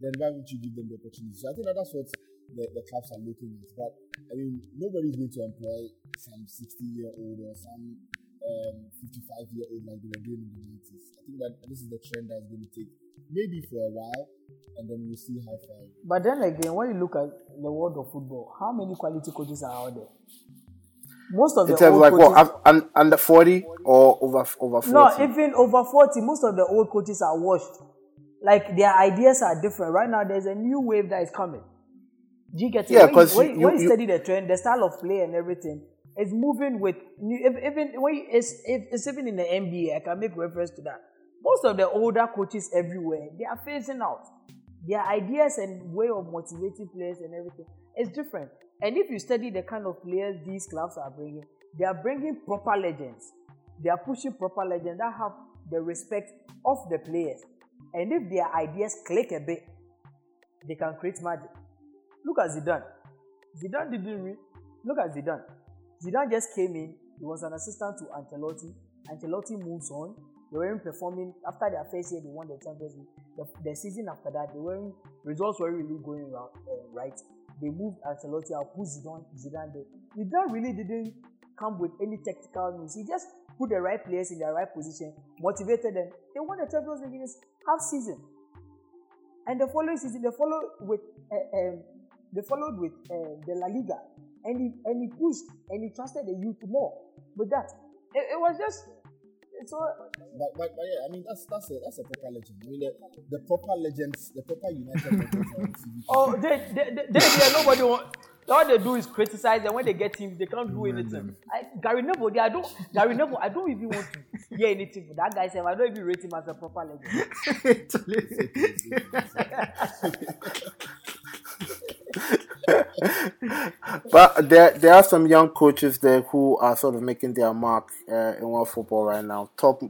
then why would you give them the opportunity? So I think that that's what the, the clubs are looking at. But I mean, nobody's going to employ some 60 year old or some um, 55 year old like they were doing in the 90s. I think that this is the trend that's going to take maybe for a while, and then we'll see how far. But then again, when you look at the world of football, how many quality coaches are out there? Most of the terms old like coaches, what un- un- under forty or over over forty. no, even over forty, most of the old coaches are washed. Like their ideas are different. Right now, there's a new wave that is coming. Do you get it? Yeah, when you, when, you- when you study the trend, the style of play and everything is moving with new. Even when you- it's, it's even in the NBA, I can make reference to that. Most of the older coaches everywhere, they are phasing out. Their ideas and way of motivating players and everything is different. And if you study the kind of players these clubs are bringing, they are bringing proper legends. They are pushing proper legends that have the respect of the players. And if their ideas click a bit, they can create magic. Look at Zidane. Zidane didn't re- look at Zidane. Zidane just came in. He was an assistant to Ancelotti. Ancelotti moves on. They weren't performing after their first year. They won the Champions League. The, the season after that, they weren't results were really going around, uh, right. They moved Ancelotti out, put Zidane, Zidane there. Zidane really didn't come with any technical news. He just put the right players in the right position, motivated them. They won the Champions League in this half season. And the following season, they followed with uh, um, they followed with uh, the La Liga, and he and he pushed and he trusted the youth more with that. It, it was just it's all, But, but, but yeah, I mean that's that's a that's a proper legend. I mean the, the proper legends, the proper United legends are on TV. *laughs* oh they they, they, they, they nobody want. All they do is criticize, and when they get teams, they can't do anything. I, Gary Neville, they- I don't. Gary Neville, I don't even want to hear anything from that guy. Said I don't even rate him as a proper legend. *laughs* *laughs* But there there are some young coaches there who are sort of making their mark uh, in world football right now. Top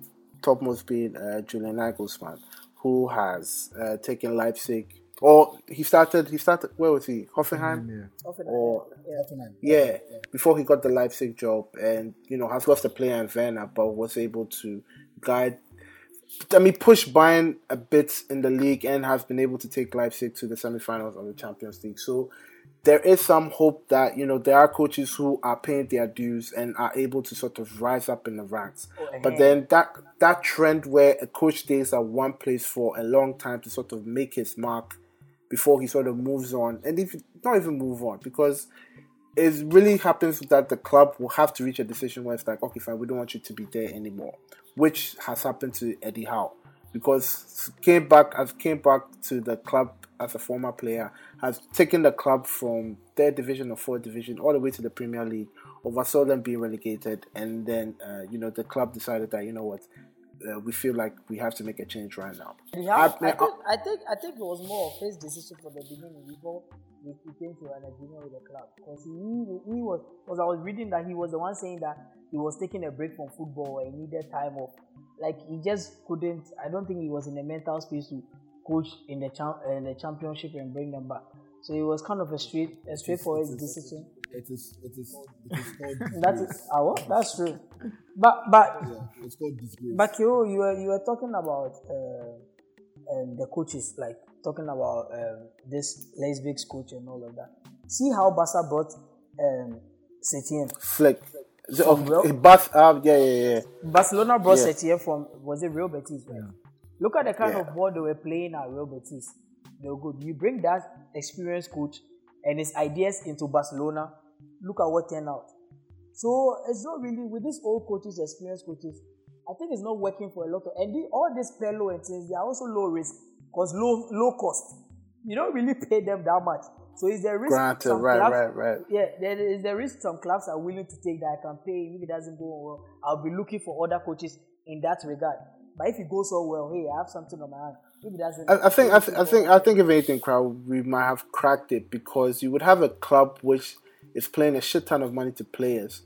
topmost being uh, Julian Nagelsmann, who has uh, taken Leipzig. Or he started. He started. Where was he? Hoffenheim. Yeah. Or Tottenham. yeah, before he got the Leipzig job, and you know has lost a player in Werner, but was able to guide. I mean, push Bayern a bit in the league, and has been able to take Leipzig to the semifinals of the Champions League. So there is some hope that you know there are coaches who are paying their dues and are able to sort of rise up in the ranks. Oh, but then that that trend where a coach stays at one place for a long time to sort of make his mark before he sort of moves on, and if not even move on because it really happens that the club will have to reach a decision where it's like, okay, fine, we don't want you to be there anymore, which has happened to Eddie Howe because came back as came back to the club as a former player, has taken the club from third division or fourth division all the way to the Premier League, oversaw them being relegated, and then uh, you know the club decided that you know what. Uh, we feel like we have to make a change right now. Yeah, I, think, I think I think it was more of his decision from the beginning before we we came to an agreement with the club because he he was because I was reading that he was the one saying that he was taking a break from football and needed time off. Like he just couldn't. I don't think he was in the mental space to coach in the champ in the championship and bring them back. So it was kind of a straight a straightforward decision. It is it is it is called *laughs* That is our that's true. But but yeah, it's called disgrace. But Kiro, you were you were talking about uh, um, the coaches, like talking about um, this Leipzig's coach and all of that. See how Barca brought um, Setien. Flick. Is it- oh, Real- Bath, uh, yeah, yeah, yeah. Barcelona brought Yeah. Setien from was it Real Betis, right? Look at the kind Yeah. of ball they were playing at Real Betis. They were good. You bring that experienced coach and his ideas into Barcelona. Look at what turned out. So it's not really with these old coaches, experienced coaches. I think it's not working for a lot of and the, all these fellow and things. They are also low risk because low low cost. You don't really pay them that much. So is there risk? Granted, some right, clubs- right, right. yeah, there is the risk some clubs are willing to take that I can pay if it doesn't go well. I'll be looking for other coaches in that regard. But if it goes so well, hey, I have something on my hand. Maybe that's it. I, I think I, th- I think I think if anything, crowd we might have cracked it because you would have a club which is playing a shit ton of money to players,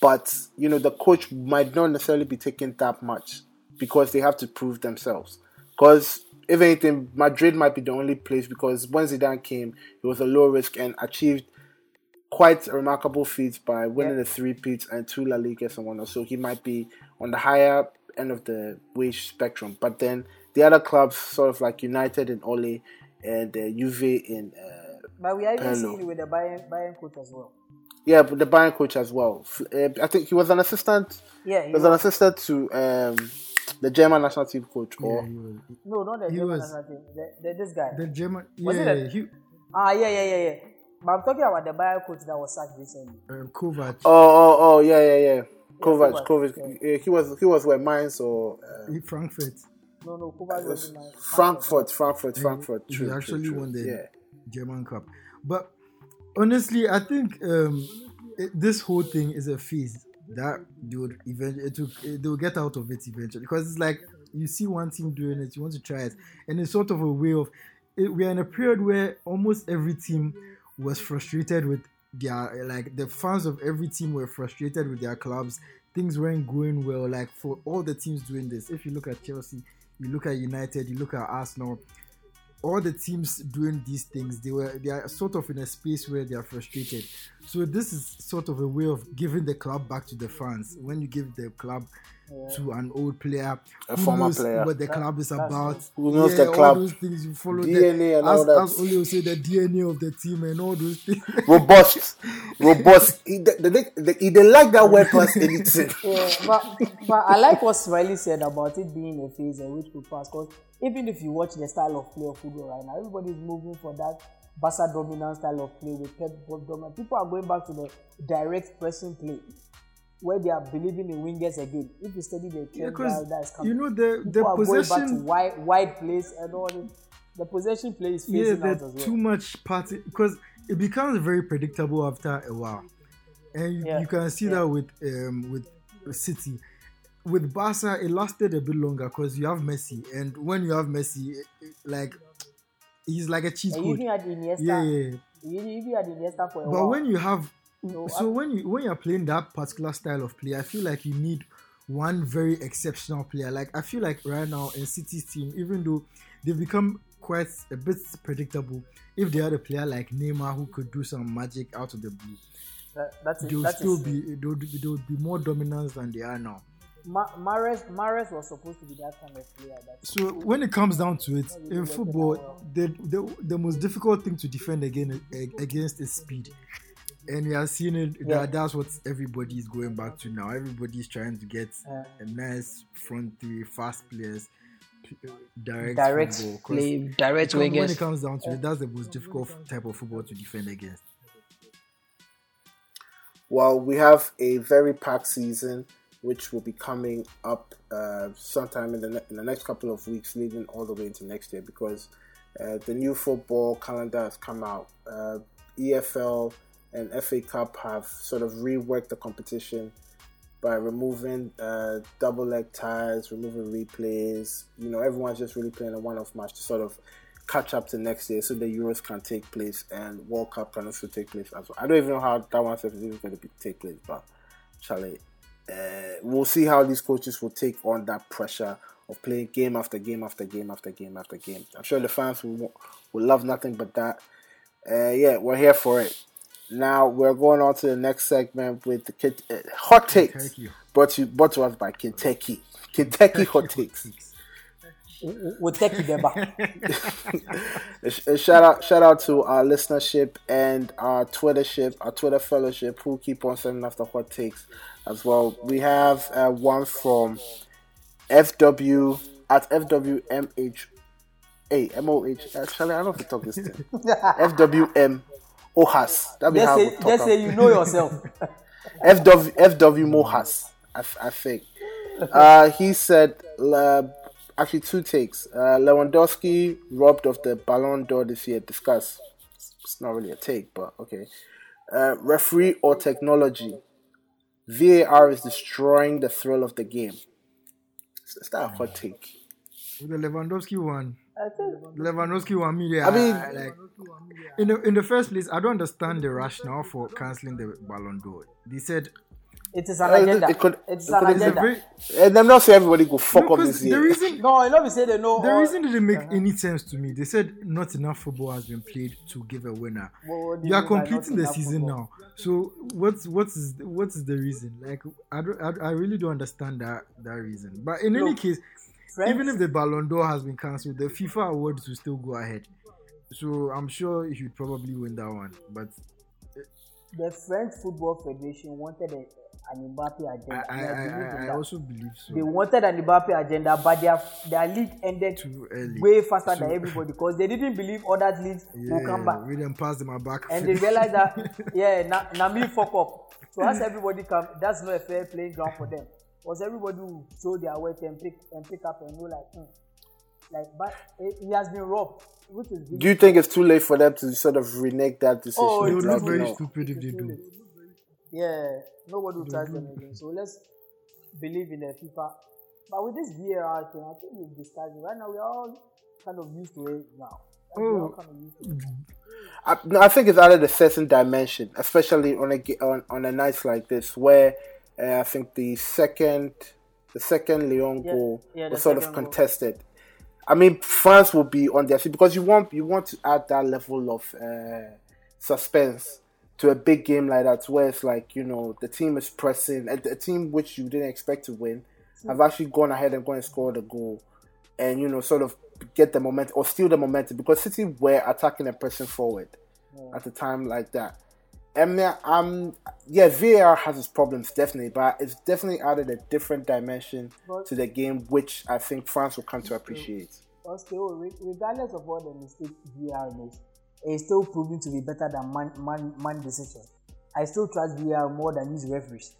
but you know the coach might not necessarily be taking that much because they have to prove themselves. Because if anything, Madrid might be the only place because when Zidane came, it was a low risk and achieved quite a remarkable feats by winning Yeah. the three peats and two La Ligas and whatnot. So he might be on the higher end of the wage spectrum. But then the other clubs, sort of like United and Ole and uh, Juve in uh, But we are even Hello. seeing it with the Bayern, Bayern coach as well. yeah, but the Bayern coach as well. Uh, I think he was an assistant. Yeah, He he was was, an assistant to um, the German national team coach. Yeah, Or he was. no, not the he German was- national team. The, the, this guy. The German, Was it yeah, a- he, ah, yeah, yeah, yeah, yeah. But I'm talking about the Bayern coach that was sacked recently. um, Kovac, oh, oh, oh, yeah, yeah, yeah. Kovac, Kovac, Kovac. uh, He was he was where Mainz or uh, he- Frankfurt. No, no, Kovac was in my Frankfurt, Frankfurt, Frankfurt. he True, true, actually true. won the Yeah. German Cup. But honestly, I think um, it, this whole thing is a phase that they would eventually it will, they will get out of it eventually because it's like you see one team doing it, you want to try it, and it's sort of a way of. It, we are in a period where almost every team was frustrated with their like the fans of every team were frustrated with their clubs. Things weren't going well. Like for all the teams doing this, if you look at Chelsea, you look at United, you look at Arsenal, all the teams doing these things they were they are sort of in a space where they are frustrated. So this is sort of a way of giving the club back to the fans. When you give the club to an old player A who former knows player. what the club is about Who knows yeah, the club, all those things you follow DNA the, and all as, that. as Ole will say the DNA of the team and all those things *laughs* robust, robust. He, they, they, they, he they like that word plus *laughs* anything. Yeah, but, but I like what Smiley said about it being a phase in which we pass. Because even if you watch the style of play of football right now, everybody's moving for that Barca dominant style of play with Pep dominant. People are going back to the direct pressing play where they are believing in wingers again. If you study the trend because that is coming, you know the the people are going back to possession wide wide plays and all. this. The possession play is yeah out there's as well. too much party because it becomes very predictable after a while and you, Yeah, you can see yeah. that with um with city with barca it lasted a bit longer because you have messi and when you have messi it- it- like he's like a cheat you code even had Iniesta. yeah, yeah, yeah. You even had Iniesta for a but while. when you have So, so when you when you're playing that particular style of play i feel like you need one very exceptional player like i feel like right now in city's team even though they've become quite a bit predictable if they had a player like neymar who could do some magic out of the blue that, that's it. they would That still is- be they would, they would be more dominant than they are now Ma- Mahrez, Mahrez was supposed to be that kind of player. That so when it comes down to it in football the, the the most difficult thing to defend again against is speed and we are seeing it Yeah. that that's what everybody is going back to now everybody's trying to get Uh, a nice front three fast players direct, direct football, 'cause play, direct when wingers. it comes down to it that's the most difficult type of football to defend against Well, we have a very packed season, which will be coming up uh, sometime in the ne- in the next couple of weeks, leading all the way into next year, because uh, the new football calendar has come out. Uh, EFL and FA Cup have sort of reworked the competition by removing uh, double leg ties, removing replays. You know, everyone's just really playing a one-off match to sort of catch up to next year, so the Euros can take place and World Cup can also take place as well. I don't even know how that one is going to be, take place, but Charlie, uh, we'll see how these coaches will take on that pressure of playing game after game after game after game after game. I'm sure the fans will will love nothing but that. Uh, yeah, we're here for it. Now we're going on to the next segment with the kid, uh, hot takes Kentucky. brought to brought to us by Kentucky. Kentucky hot takes. We'll take it there back. *laughs* A sh- a shout out shout out to our listenership and our Twittership, our Twitter fellowship who keep on sending us the hot takes as well. We have uh, one from FW at FWMH Hey, MOH. Actually, I don't know if to talk this thing. *laughs* FWM Ohas. That'd be Just how say, we talk. just say you know yourself. *laughs* FW FW Mohas, I, I think. Uh, he said, uh, actually two takes. Uh, Lewandowski robbed of the Ballon d'Or this year. Discuss. It's not really a take, but okay. Uh, referee or technology? VAR is destroying the thrill of the game. Is is that a hot take? With the Lewandowski one, I think Lewandowski one, me, yeah, I mean- like in the in the first place, I don't understand the rationale for canceling the Ballon d'Or. They said it is an Uh, it- agenda. it could- it's it an could- a agenda. very And I'm not saying everybody go fuck no, up 'cause this the year. reason no, I know, we say they know. the all- reason didn't make any sense to me. They said not enough football has been played to give a winner. What- what You are mean by not completing the season football? now. So what's what's what's the reason? Like I don't I, I really don't understand that that reason. But in any case, Friends- even if the Ballon d'Or has been cancelled, the FIFA awards will still go ahead. So I'm sure he would probably win that one. But the French Football Federation wanted a, an Mbappe agenda. I, I I, I, also believe so. they wanted an Mbappe agenda, but their their league ended Too early. way faster than Too- everybody because they didn't believe other leagues will come back. we didn't pass them a back. and they realized that *laughs* yeah, na, na me fuck up. So as everybody come, that's not a fair playing ground for them. Because everybody will show their worth and pick and pick up and go like, hmm. like, but it, he has been robbed, which is Do you think it's too late for them to sort of renege that decision? Oh, they it would look very late. stupid if they do. Yeah, nobody will charge them again. So let's believe in the FIFA. But with this VAR thing, I think we've discussed it. Right now, we're all kind of used to it now. Like, we're all Oh. kind of it. I, no, I think it's added a certain dimension, especially on a on, on a night like this, where uh, I think the second the second Lyon Yeah, goal yeah, was sort of second goal. contested. I mean, France will be on their feet because you want you want to add that level of uh, suspense to a big game like that, where it's like you know the team is pressing, a, a team which you didn't expect to win, have actually gone ahead and gone and scored a goal, and you know sort of get the momentum or steal the momentum because City were attacking and pressing forward at a time like that. Um, yeah, VAR has its problems definitely, but it's definitely added a different dimension But- to the game, which I think France will come to appreciate. But still, regardless of all the mistakes VAR makes, it's still proving to be better than man man man decision. I still trust VAR more than these referees.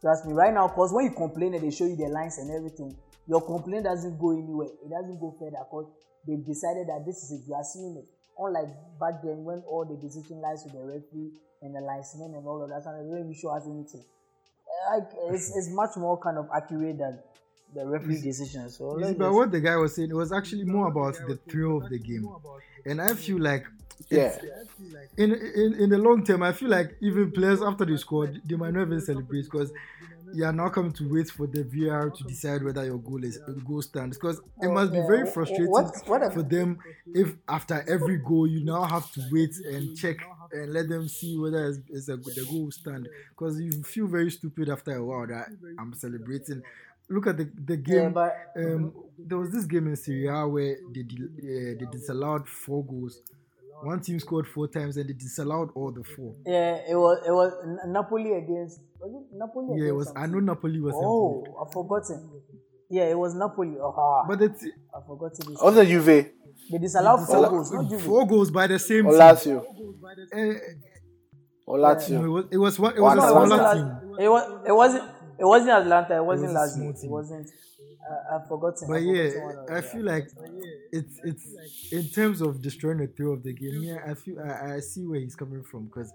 Trust me, right now, cause when you complain and they show you the lines and everything, your complaint doesn't go anywhere. It doesn't go further because they've decided that this is it. You are seeing it. Unlike back then when all the decision lies with the referee and the linesman and all of that, and they don't even show us anything. Like it's, it's much more kind of accurate than the referee decision. So You see, but what the guy was saying, it was actually more about the thrill of the game, and I feel like Yeah, in in in the long term, I feel like even players after they score, they might not even celebrate because you are now coming to wait for the VR to decide whether your goal is a goal stands. Because it oh, must be very frustrating what- what for them if after every goal you now have to wait and check and let them see whether it's, it's a, the goal will stand. Because you feel very stupid after a while that I'm celebrating. Look at the the game. Yeah, but um, there was this game in Serie A where they del- uh, they disallowed four goals. One team scored four times and they disallowed all the four. Yeah, it was it was Napoli against was it Napoli? Yeah, it was. some I know Napoli was Oh, involved, I've forgotten. Yeah, it was Napoli. Oh, but the t- I forgot this. also Juve They disallowed four goals, not Juve. four goals by the same or team. Lazio Eh, or no, Lazio. it was. It was one. It was One- a No, it one- smaller wasn't. team. It was. It wasn't. It wasn't Atalanta. It wasn't was a Lazio. It wasn't. Uh, I've forgotten. But I've yeah, forgotten I feel like it's it's in terms of destroying the thrill of the game. Yeah, I feel I, I see where he's coming from because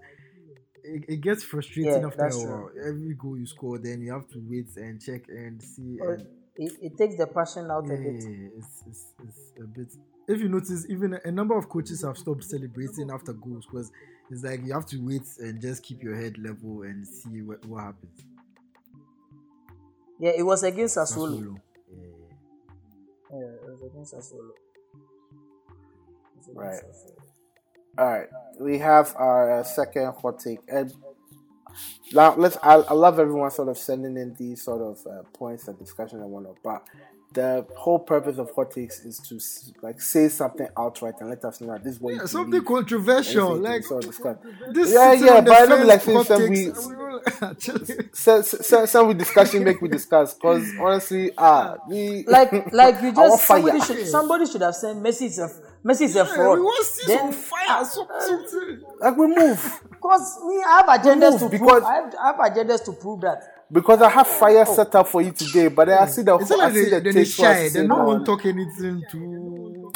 it, it gets frustrating Yeah, after that's a true. while. Every goal you score, then you have to wait and check and see. And, it, it takes the passion out yeah, of it. it's, it's, it's a bit. If you notice, even a number of coaches have stopped celebrating after goals because it's like you have to wait and just keep your head level and see what, what happens. Yeah, it was against Sassuolo. Sassuolo. Yeah. Yeah, it was against Sassuolo. It was against Right. All right, we have our uh, second hot take, and now let's. I, I love everyone sort of sending in these sort of uh, points and discussion and whatnot, but the whole purpose of hot takes is to like say something outright and let us know that this is what Yeah, something believe. controversial, like sort of discuss. this. Yeah, yeah, but I don't be like fence, saying hot some *laughs* we- we *laughs* Some, some, some with discussion make we discuss because honestly, ah, we like like you *laughs* just somebody should somebody should have said Messi is a Messi is a Yeah, fraud. we want to Then- some fire, some, something. like we move Because me, I have agendas Move, to because- prove. I have, I have agendas to prove that. Because I have fire set up for you today, but then I see the It's I like see they, the taste shy. They don't want to talk anything to.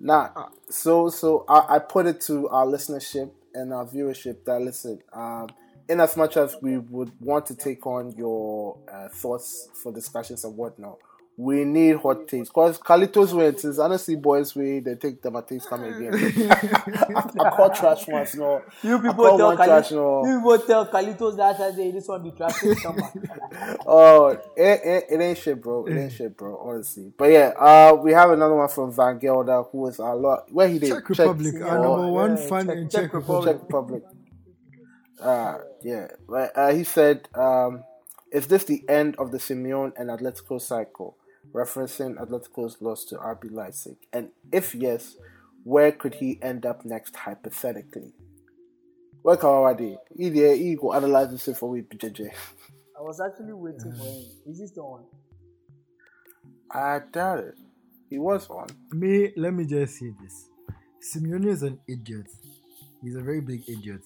Nah, so so I, I put it to our listenership and our viewership that listen, um, in as much as we would want to take on your uh, thoughts for discussions and whatnot, we need hot takes. Because Carlitos went, since honestly, boys, we they take the things come again. *laughs* I, I caught trash once, no. You people tell one trash, Carlitos, no. you people tell Carlitos that I say this one be trash. *laughs* Oh, it, it, it ain't shit, bro. It ain't shit, bro. Honestly, but yeah, uh, we have another one from Van Gelder, who is a lot. Where he did Czech Republic, Czech, our number one yeah, fan Czech- in Czech Czech Republic. Czech Republic. Uh, yeah, but uh, he said, um, "Is this the end of the Simeone and Atletico cycle?" Referencing Atletico's loss to RB Leipzig, and if yes, where could he end up next hypothetically? Well, Kawadi, he there, he go analyze this for we JJ. I was actually waiting for him. Is he still on? I doubt it. He was on. Me, let me just say this: Simeone is an idiot. He's a very big idiot.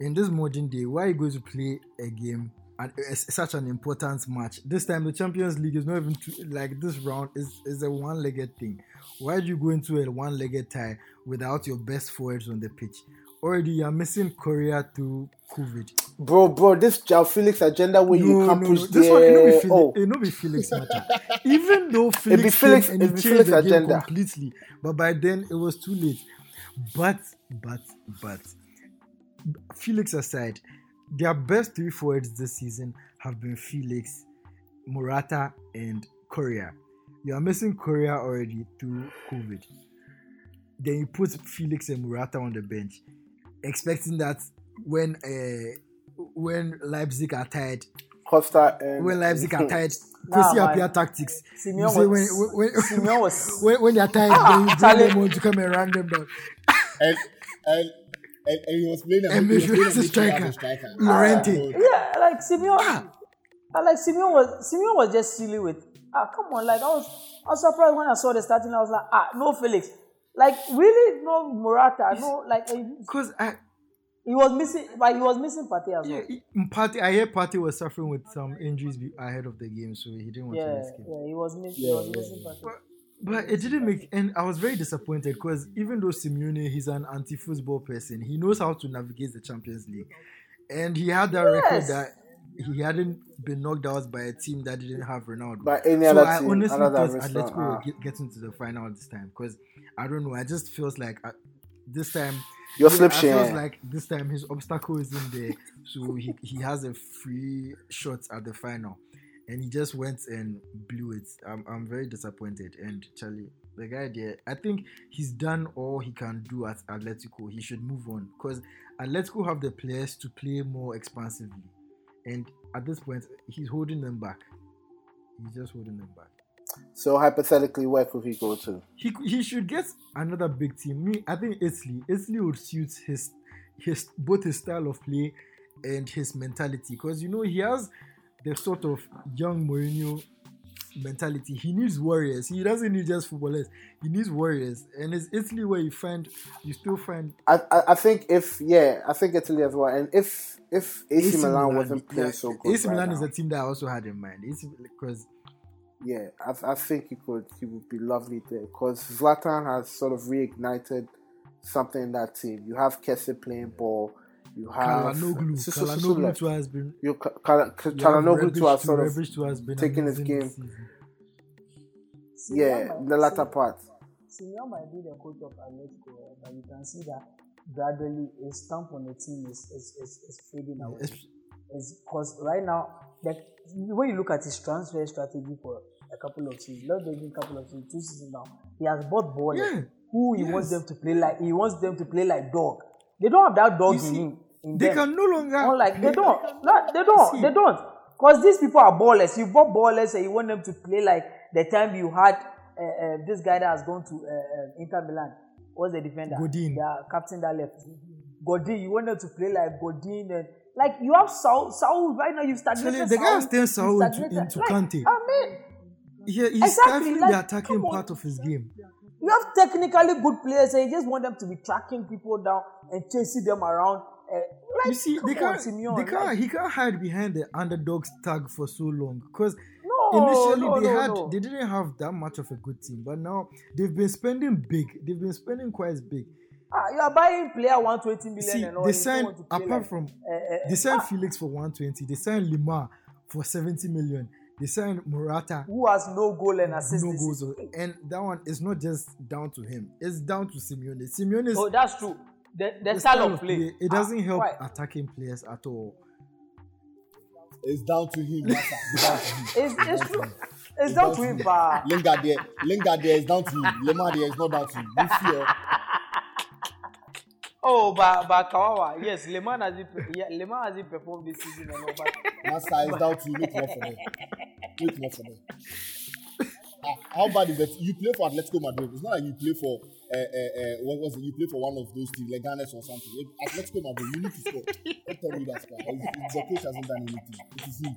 In this modern day, why are you going to play a game and it's such an important match? This time, the Champions League is not even two, like this round is is a one-legged thing. Why do you go into a one-legged tie without your best forwards on the pitch? Already, you're missing Correa to COVID. Bro, bro, this João Felix agenda where you can't no, push no. This one, it no be Felix, oh, it no be Felix matter. Even though *laughs* be Felix, Felix- came and it be changed Felix the game agenda. completely, but by then it was too late. But, but, but, Felix aside, their best three forwards this season have been Felix, Morata, and Correa. You are missing Correa already through COVID. Then you put Felix and Morata on the bench, expecting that when uh, when Leipzig are tired, Costa and when Leipzig are *laughs* tired, Nah, Kwesi man. appear tactics. You Simeone say when, was- when, Simeone was- *laughs* when, when they're tired, Ah, then you bring Charlie. them on to come and run them down. and, and, and, and he was playing a, And he was Messi playing was a striker. as a striker. Llorente. Yeah, like Simeon. I like Simeon was Simeon was just silly with ah come on like I was I was surprised when I saw the starting I was like ah no Felix like really no Morata no like eh, Because I, he was missing but he was missing Partey as yeah, well. in Partey, I hear Partey was suffering with some injuries ahead of the game, so he didn't want to Yeah, risk it. yeah, he was, miss, he was missing Partey. But it didn't make, and I was very disappointed because even though Simeone, he's an anti-football person, he knows how to navigate the Champions League, and he had that record that he hadn't been knocked out by a team that didn't have Ronaldo. By any so other I team, honestly thought Atletico Bristol, will ah. get, into the final this time because I don't know. I just feels like uh, this time. Your slip I feels share. like this time his obstacle is in there, so he, he has a free shot at the final, and he just went and blew it. I'm I'm very disappointed. And Charlie, the guy there, I think he's done all he can do at Atletico. He should move on because Atletico have the players to play more expansively, and at this point, he's holding them back. He's just holding them back. So hypothetically, where could he go to? He he should get another big team. Me, I think Italy. Italy would suit his his both his style of play and his mentality because you know he has the sort of young Mourinho mentality. He needs warriors. He doesn't need just footballers. He needs warriors, and it's Italy where you find you still find I, I I think if yeah, I think Italy as well. And if if AC, Milan, wasn't playing yeah, so good, AC right Milan now, is a team that I also had in mind. It's because yeah, I, I think he could he would be lovely there because Zlatan has sort of reignited something in that team. You have Kessie playing ball. You have Calhanoglu, Susu- Susu Calhanoglu left. too has been You Ka- Kala- you have too has sort of Rebic too has been taken his game. this yeah in the latter part. Simeon might be the coach of Atletico, but you can see that gradually his stamp on the team is is, is, is fading away. It's- Because right now, like when you look at his transfer strategy for a couple of seasons, not even a couple of seasons, two seasons now, he has bought ballers Yeah, who he wants them to play like. He wants them to play like dog. They don't have that dog You in see, him. In They them. can no longer Unlike they don't. No, they don't. See. They don't. Because these people are ballers. You bought ballers and you want them to play like the time you had uh, uh, this guy that has gone to uh, Inter Milan. What's the defender? Godin. The captain that left. Godin. You want them to play like Godin and like you have Saul. Saul right now. You've stagnated. Actually, the guy has turned Saul into- into like, Kante. I mean, Yeah, he's Exactly, like, the attacking part of his game. you have technically good players and you just want them to be tracking people down and chasing them around. Uh, like, You see, they can't, Simeone, they can't, like, he can't hide behind the underdogs tag for so long because No, initially no, they no, had, they didn't have that much of a good team, but now they've been spending big. They've been spending quite big. Ah, you are buying player 120 million See, and all. they signed want to play apart like, from uh, uh, they signed Felix for 120. They signed Lemar for 70 million. They signed Morata. who has no goal and assist. No goals, and that one is not just down to him. It's down to Simeone. Simeone is Oh, that's true. The, the, the style of play. It Ah, doesn't help why? attacking players at all. It's down to him. It's down to him. It's, it's true. It's down to him, but Lingard there, Lingard there is down to him. Lemar there is not down to him. You feel? oh, but but Kawawa, yes, Leman has it, yeah, Leman has it performed this season and all, but Massa is down to you. Make more for them. Make more for them. How bad is that? You play for Atletico Madrid. It's not like you play for uh, uh, uh, what was it? You play for one of those teams, Leganes or something. If Atletico Madrid, you need to score. Don't tell me that score. It's, the coach hasn't done anything. It is him.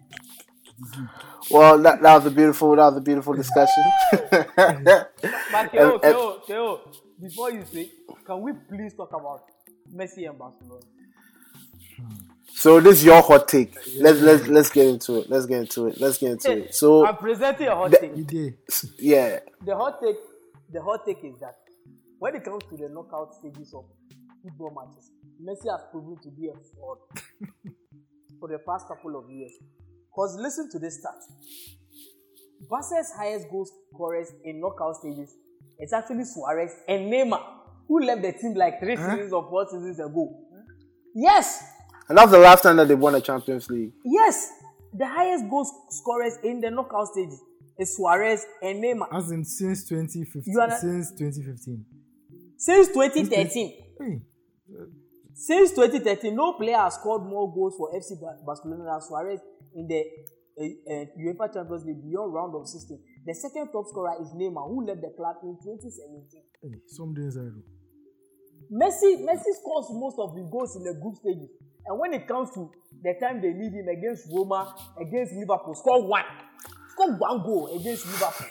It is him. Well, that, that was a beautiful, that was a beautiful discussion. *laughs* but Theo, *laughs* And- and- Theo, Theo, before you say, can we please talk about Messi and Barcelona? So this is your hot take. Let's let's let's get into it. Let's get into it. Let's get into it. So *laughs* I'm presenting a hot the- take. He did. yeah, The hot take, the hot take is that when it comes to the knockout stages of football matches, Messi has proven to be a fraud *laughs* for the past couple of years. Because listen to this stat. Barca's highest goal scorers in knockout stages is actually Suarez and Neymar, who left the team like three Huh? seasons or four seasons ago. Yes, and that's the last time that they won a Champions League. yes, the highest goal scorers in the knockout stages is Suarez and Neymar. As in since 2015. You are not- since 2015. Since 2013, Hey, Since 2013, no player has scored more goals for FC Bar- Barcelona than Suarez in the uh, uh, UEFA Champions League beyond round of 16. The second top scorer is Neymar, who left the club in 2017. hey, some days I do. Messi, Messi scores most of his goals in the group stages, and when it comes to the time they need him against Roma, against Liverpool, score one, score one goal against Liverpool,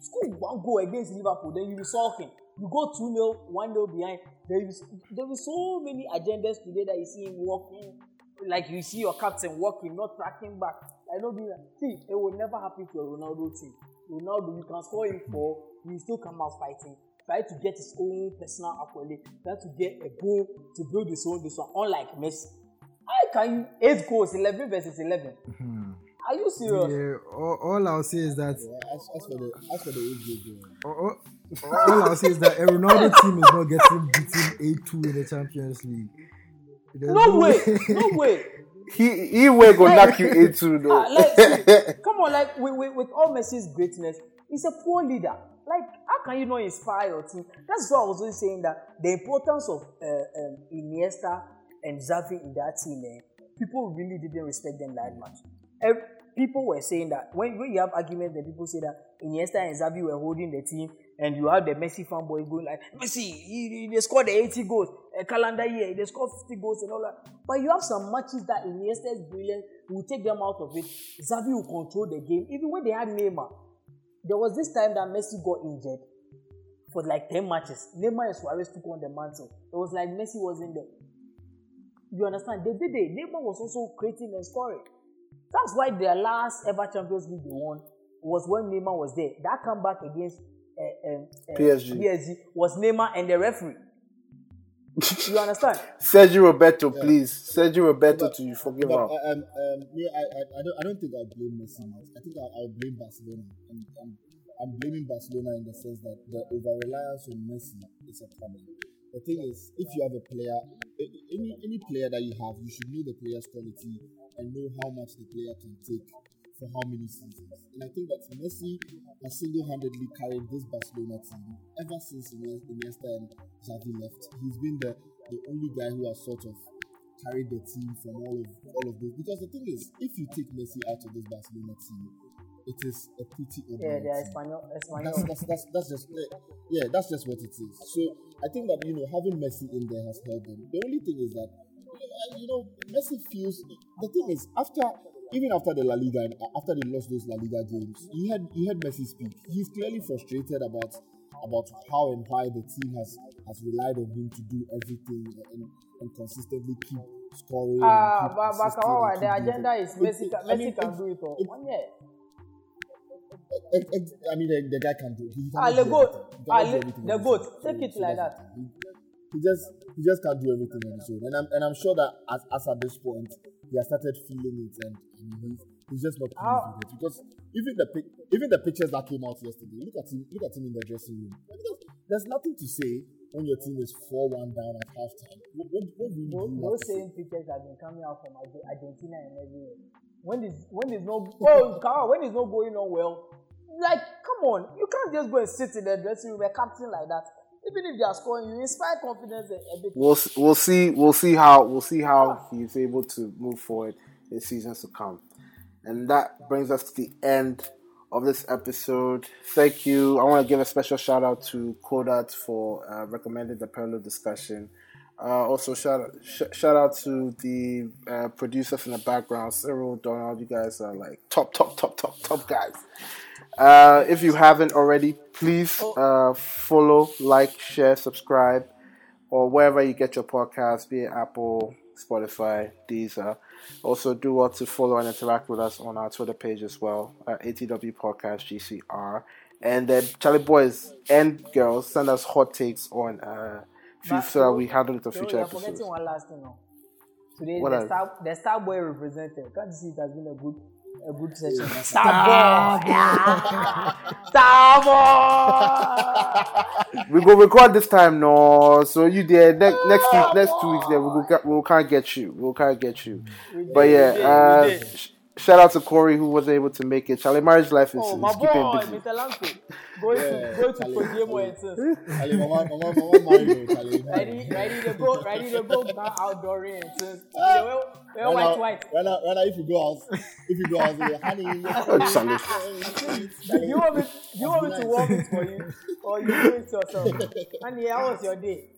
score one goal against Liverpool, then you be sulking. You go 2 0, 1 0 behind. There is there is so many agendas today that you see him walking, like you see your captain walking, not tracking back. I do that. See, it will never happen to a Ronaldo team. Ronaldo, you can score him four, will still come out fighting. Try to get his own personal accolade, try to get a goal to build his own this one, unlike Messi. How can you eight goals, 11 versus 11? Are you serious? Yeah, all, all I'll say is that Yeah, as, as for the as for the age group, all, all- all I'll say is that a Ronaldo team is not getting beaten 8-2 in the Champions League. There's No way, no way. *laughs* He he will go knock you into Ah, though. like, see, *laughs* come on, like with, with, with all Messi's greatness, he's a poor leader. Like, how can you not inspire your team? That's why I was always saying that the importance of uh, um, Iniesta and Xavi in that team, eh, people really didn't respect them that much. Eh, people were saying that when, when you have arguments, then people say that Iniesta and Xavi were holding the team, and you have the Messi fanboy going like, Messi, he, he, they scored the 80 goals, a calendar year, they scored 50 goals and all that. But you have some matches that Iniesta is brilliant, will take them out of it. Xavi will control the game. Even when they had Neymar, there was this time that Messi got injured for like 10 matches. Neymar and Suarez took on the mantle. It was like Messi was in there. You understand? They did it. Neymar was also creating and scoring. That's why their last ever Champions League they won was when Neymar was there. That comeback against uh, um, uh, PSG. PSG was Neymar and the referee. *laughs* you understand? Sergio Roberto, please. Sergio Roberto, to you forgive But him. um, um, me, I, I, I don't, I don't think I'll blame Messi much. I think I'll, I'll blame Barcelona. And I'm, I'm blaming Barcelona in the sense that the over reliance on Messi is a problem. The thing is, if you have a player, any any player that you have, you should know the player's quality and know how much the player can take for how many seasons. And I think that Messi has single-handedly carried this Barcelona team ever since Iniesta and Xavi left. He's been the, the only guy who has sort of carried the team from all of all of this. Because the thing is, if you take Messi out of this Barcelona team, it is a pretty Yeah, they are team. Espanyol. That's, that's, that's, that's just yeah, that's just what it is. So I think that you know having Messi in there has helped them. The only thing is that uh, you know Messi feels the thing is after even after the La Liga and after they lost those La Liga games, you had you had Messi speak. He's clearly frustrated about about how and why the team has has relied on him to do everything and, and consistently keep scoring. Ah, but, but Kawawa, the agenda is Messi. Can, I Messi mean, can do it all. it- One year. Ex- ex- I mean, the, the guy can do. He Ah, cannot the goat. Ah, the goat. Take it like that. He, he just he just can't do everything on his own. And I'm and I'm sure that as, as at this point he has started feeling it and, and he's he's just not pleased with it because even the even the pictures that came out yesterday, look at him, look at him in the dressing room. There's, nothing to say when your team is four one down at halftime. What, what, what do you those same pictures have been coming out from Argentina and everywhere. When is when is no *laughs* oh come when is not going on well, like come on, you can't just go and sit in the dressing room a captain like that. Even if they are scoring, you inspire confidence a, a bit. we'll we'll see we'll see how we'll see how he's able to move forward in seasons to come. And that brings us to the end of this episode. Thank you. I want to give a special shout out to Kodat for uh, recommending the parallel discussion. Uh, also, shout out, sh- shout out to the uh, producers in the background, Cyril, Donald. You guys are like top, top, top, top, top guys. Uh, if you haven't already, please uh, follow, like, share, subscribe, or wherever you get your podcast, be it Apple, Spotify, Deezer. Also, do well to follow and interact with us on our Twitter page as well, at ATW Podcast GCR. And then, Charlie boys and girls, send us hot takes on uh, FIFA so that we handle it on So future you're episodes. forgetting one last thing now. Today What the else? star the star boy represented. Can't you see it has been a good a good session. Star boy, *laughs* star boy. We go record this time, no. So you there ne- next week, next two weeks, there we will we'll can't get you. We'll can't get you. But yeah, we did, uh, we did. sh- shout out to Corey who was able to make it. Charlie Marriage Life is, Oh is my keeping boy, busy. Mr. Lanko. Going to Yeah, going to Charlie, Kojimo and things. Charlie, mama, mama, mama, married, oh, Charlie. Ready, ready to go, ready to go now outdooring and things. Ah. Well, well, white, white. Right now, right now, if you go out, if you go out, say, honey, *laughs* Oh, Charlie. Do you want me? Do you want me to warm it for you, or you do it yourself? *laughs* Honey, how was your day?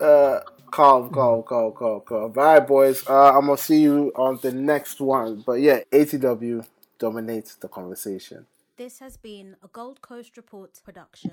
Uh, call call call call call bye All right, boys. Uh, I'm gonna see you on the next one. But yeah, ATW dominates the conversation. This has been a Gold Coast Report production.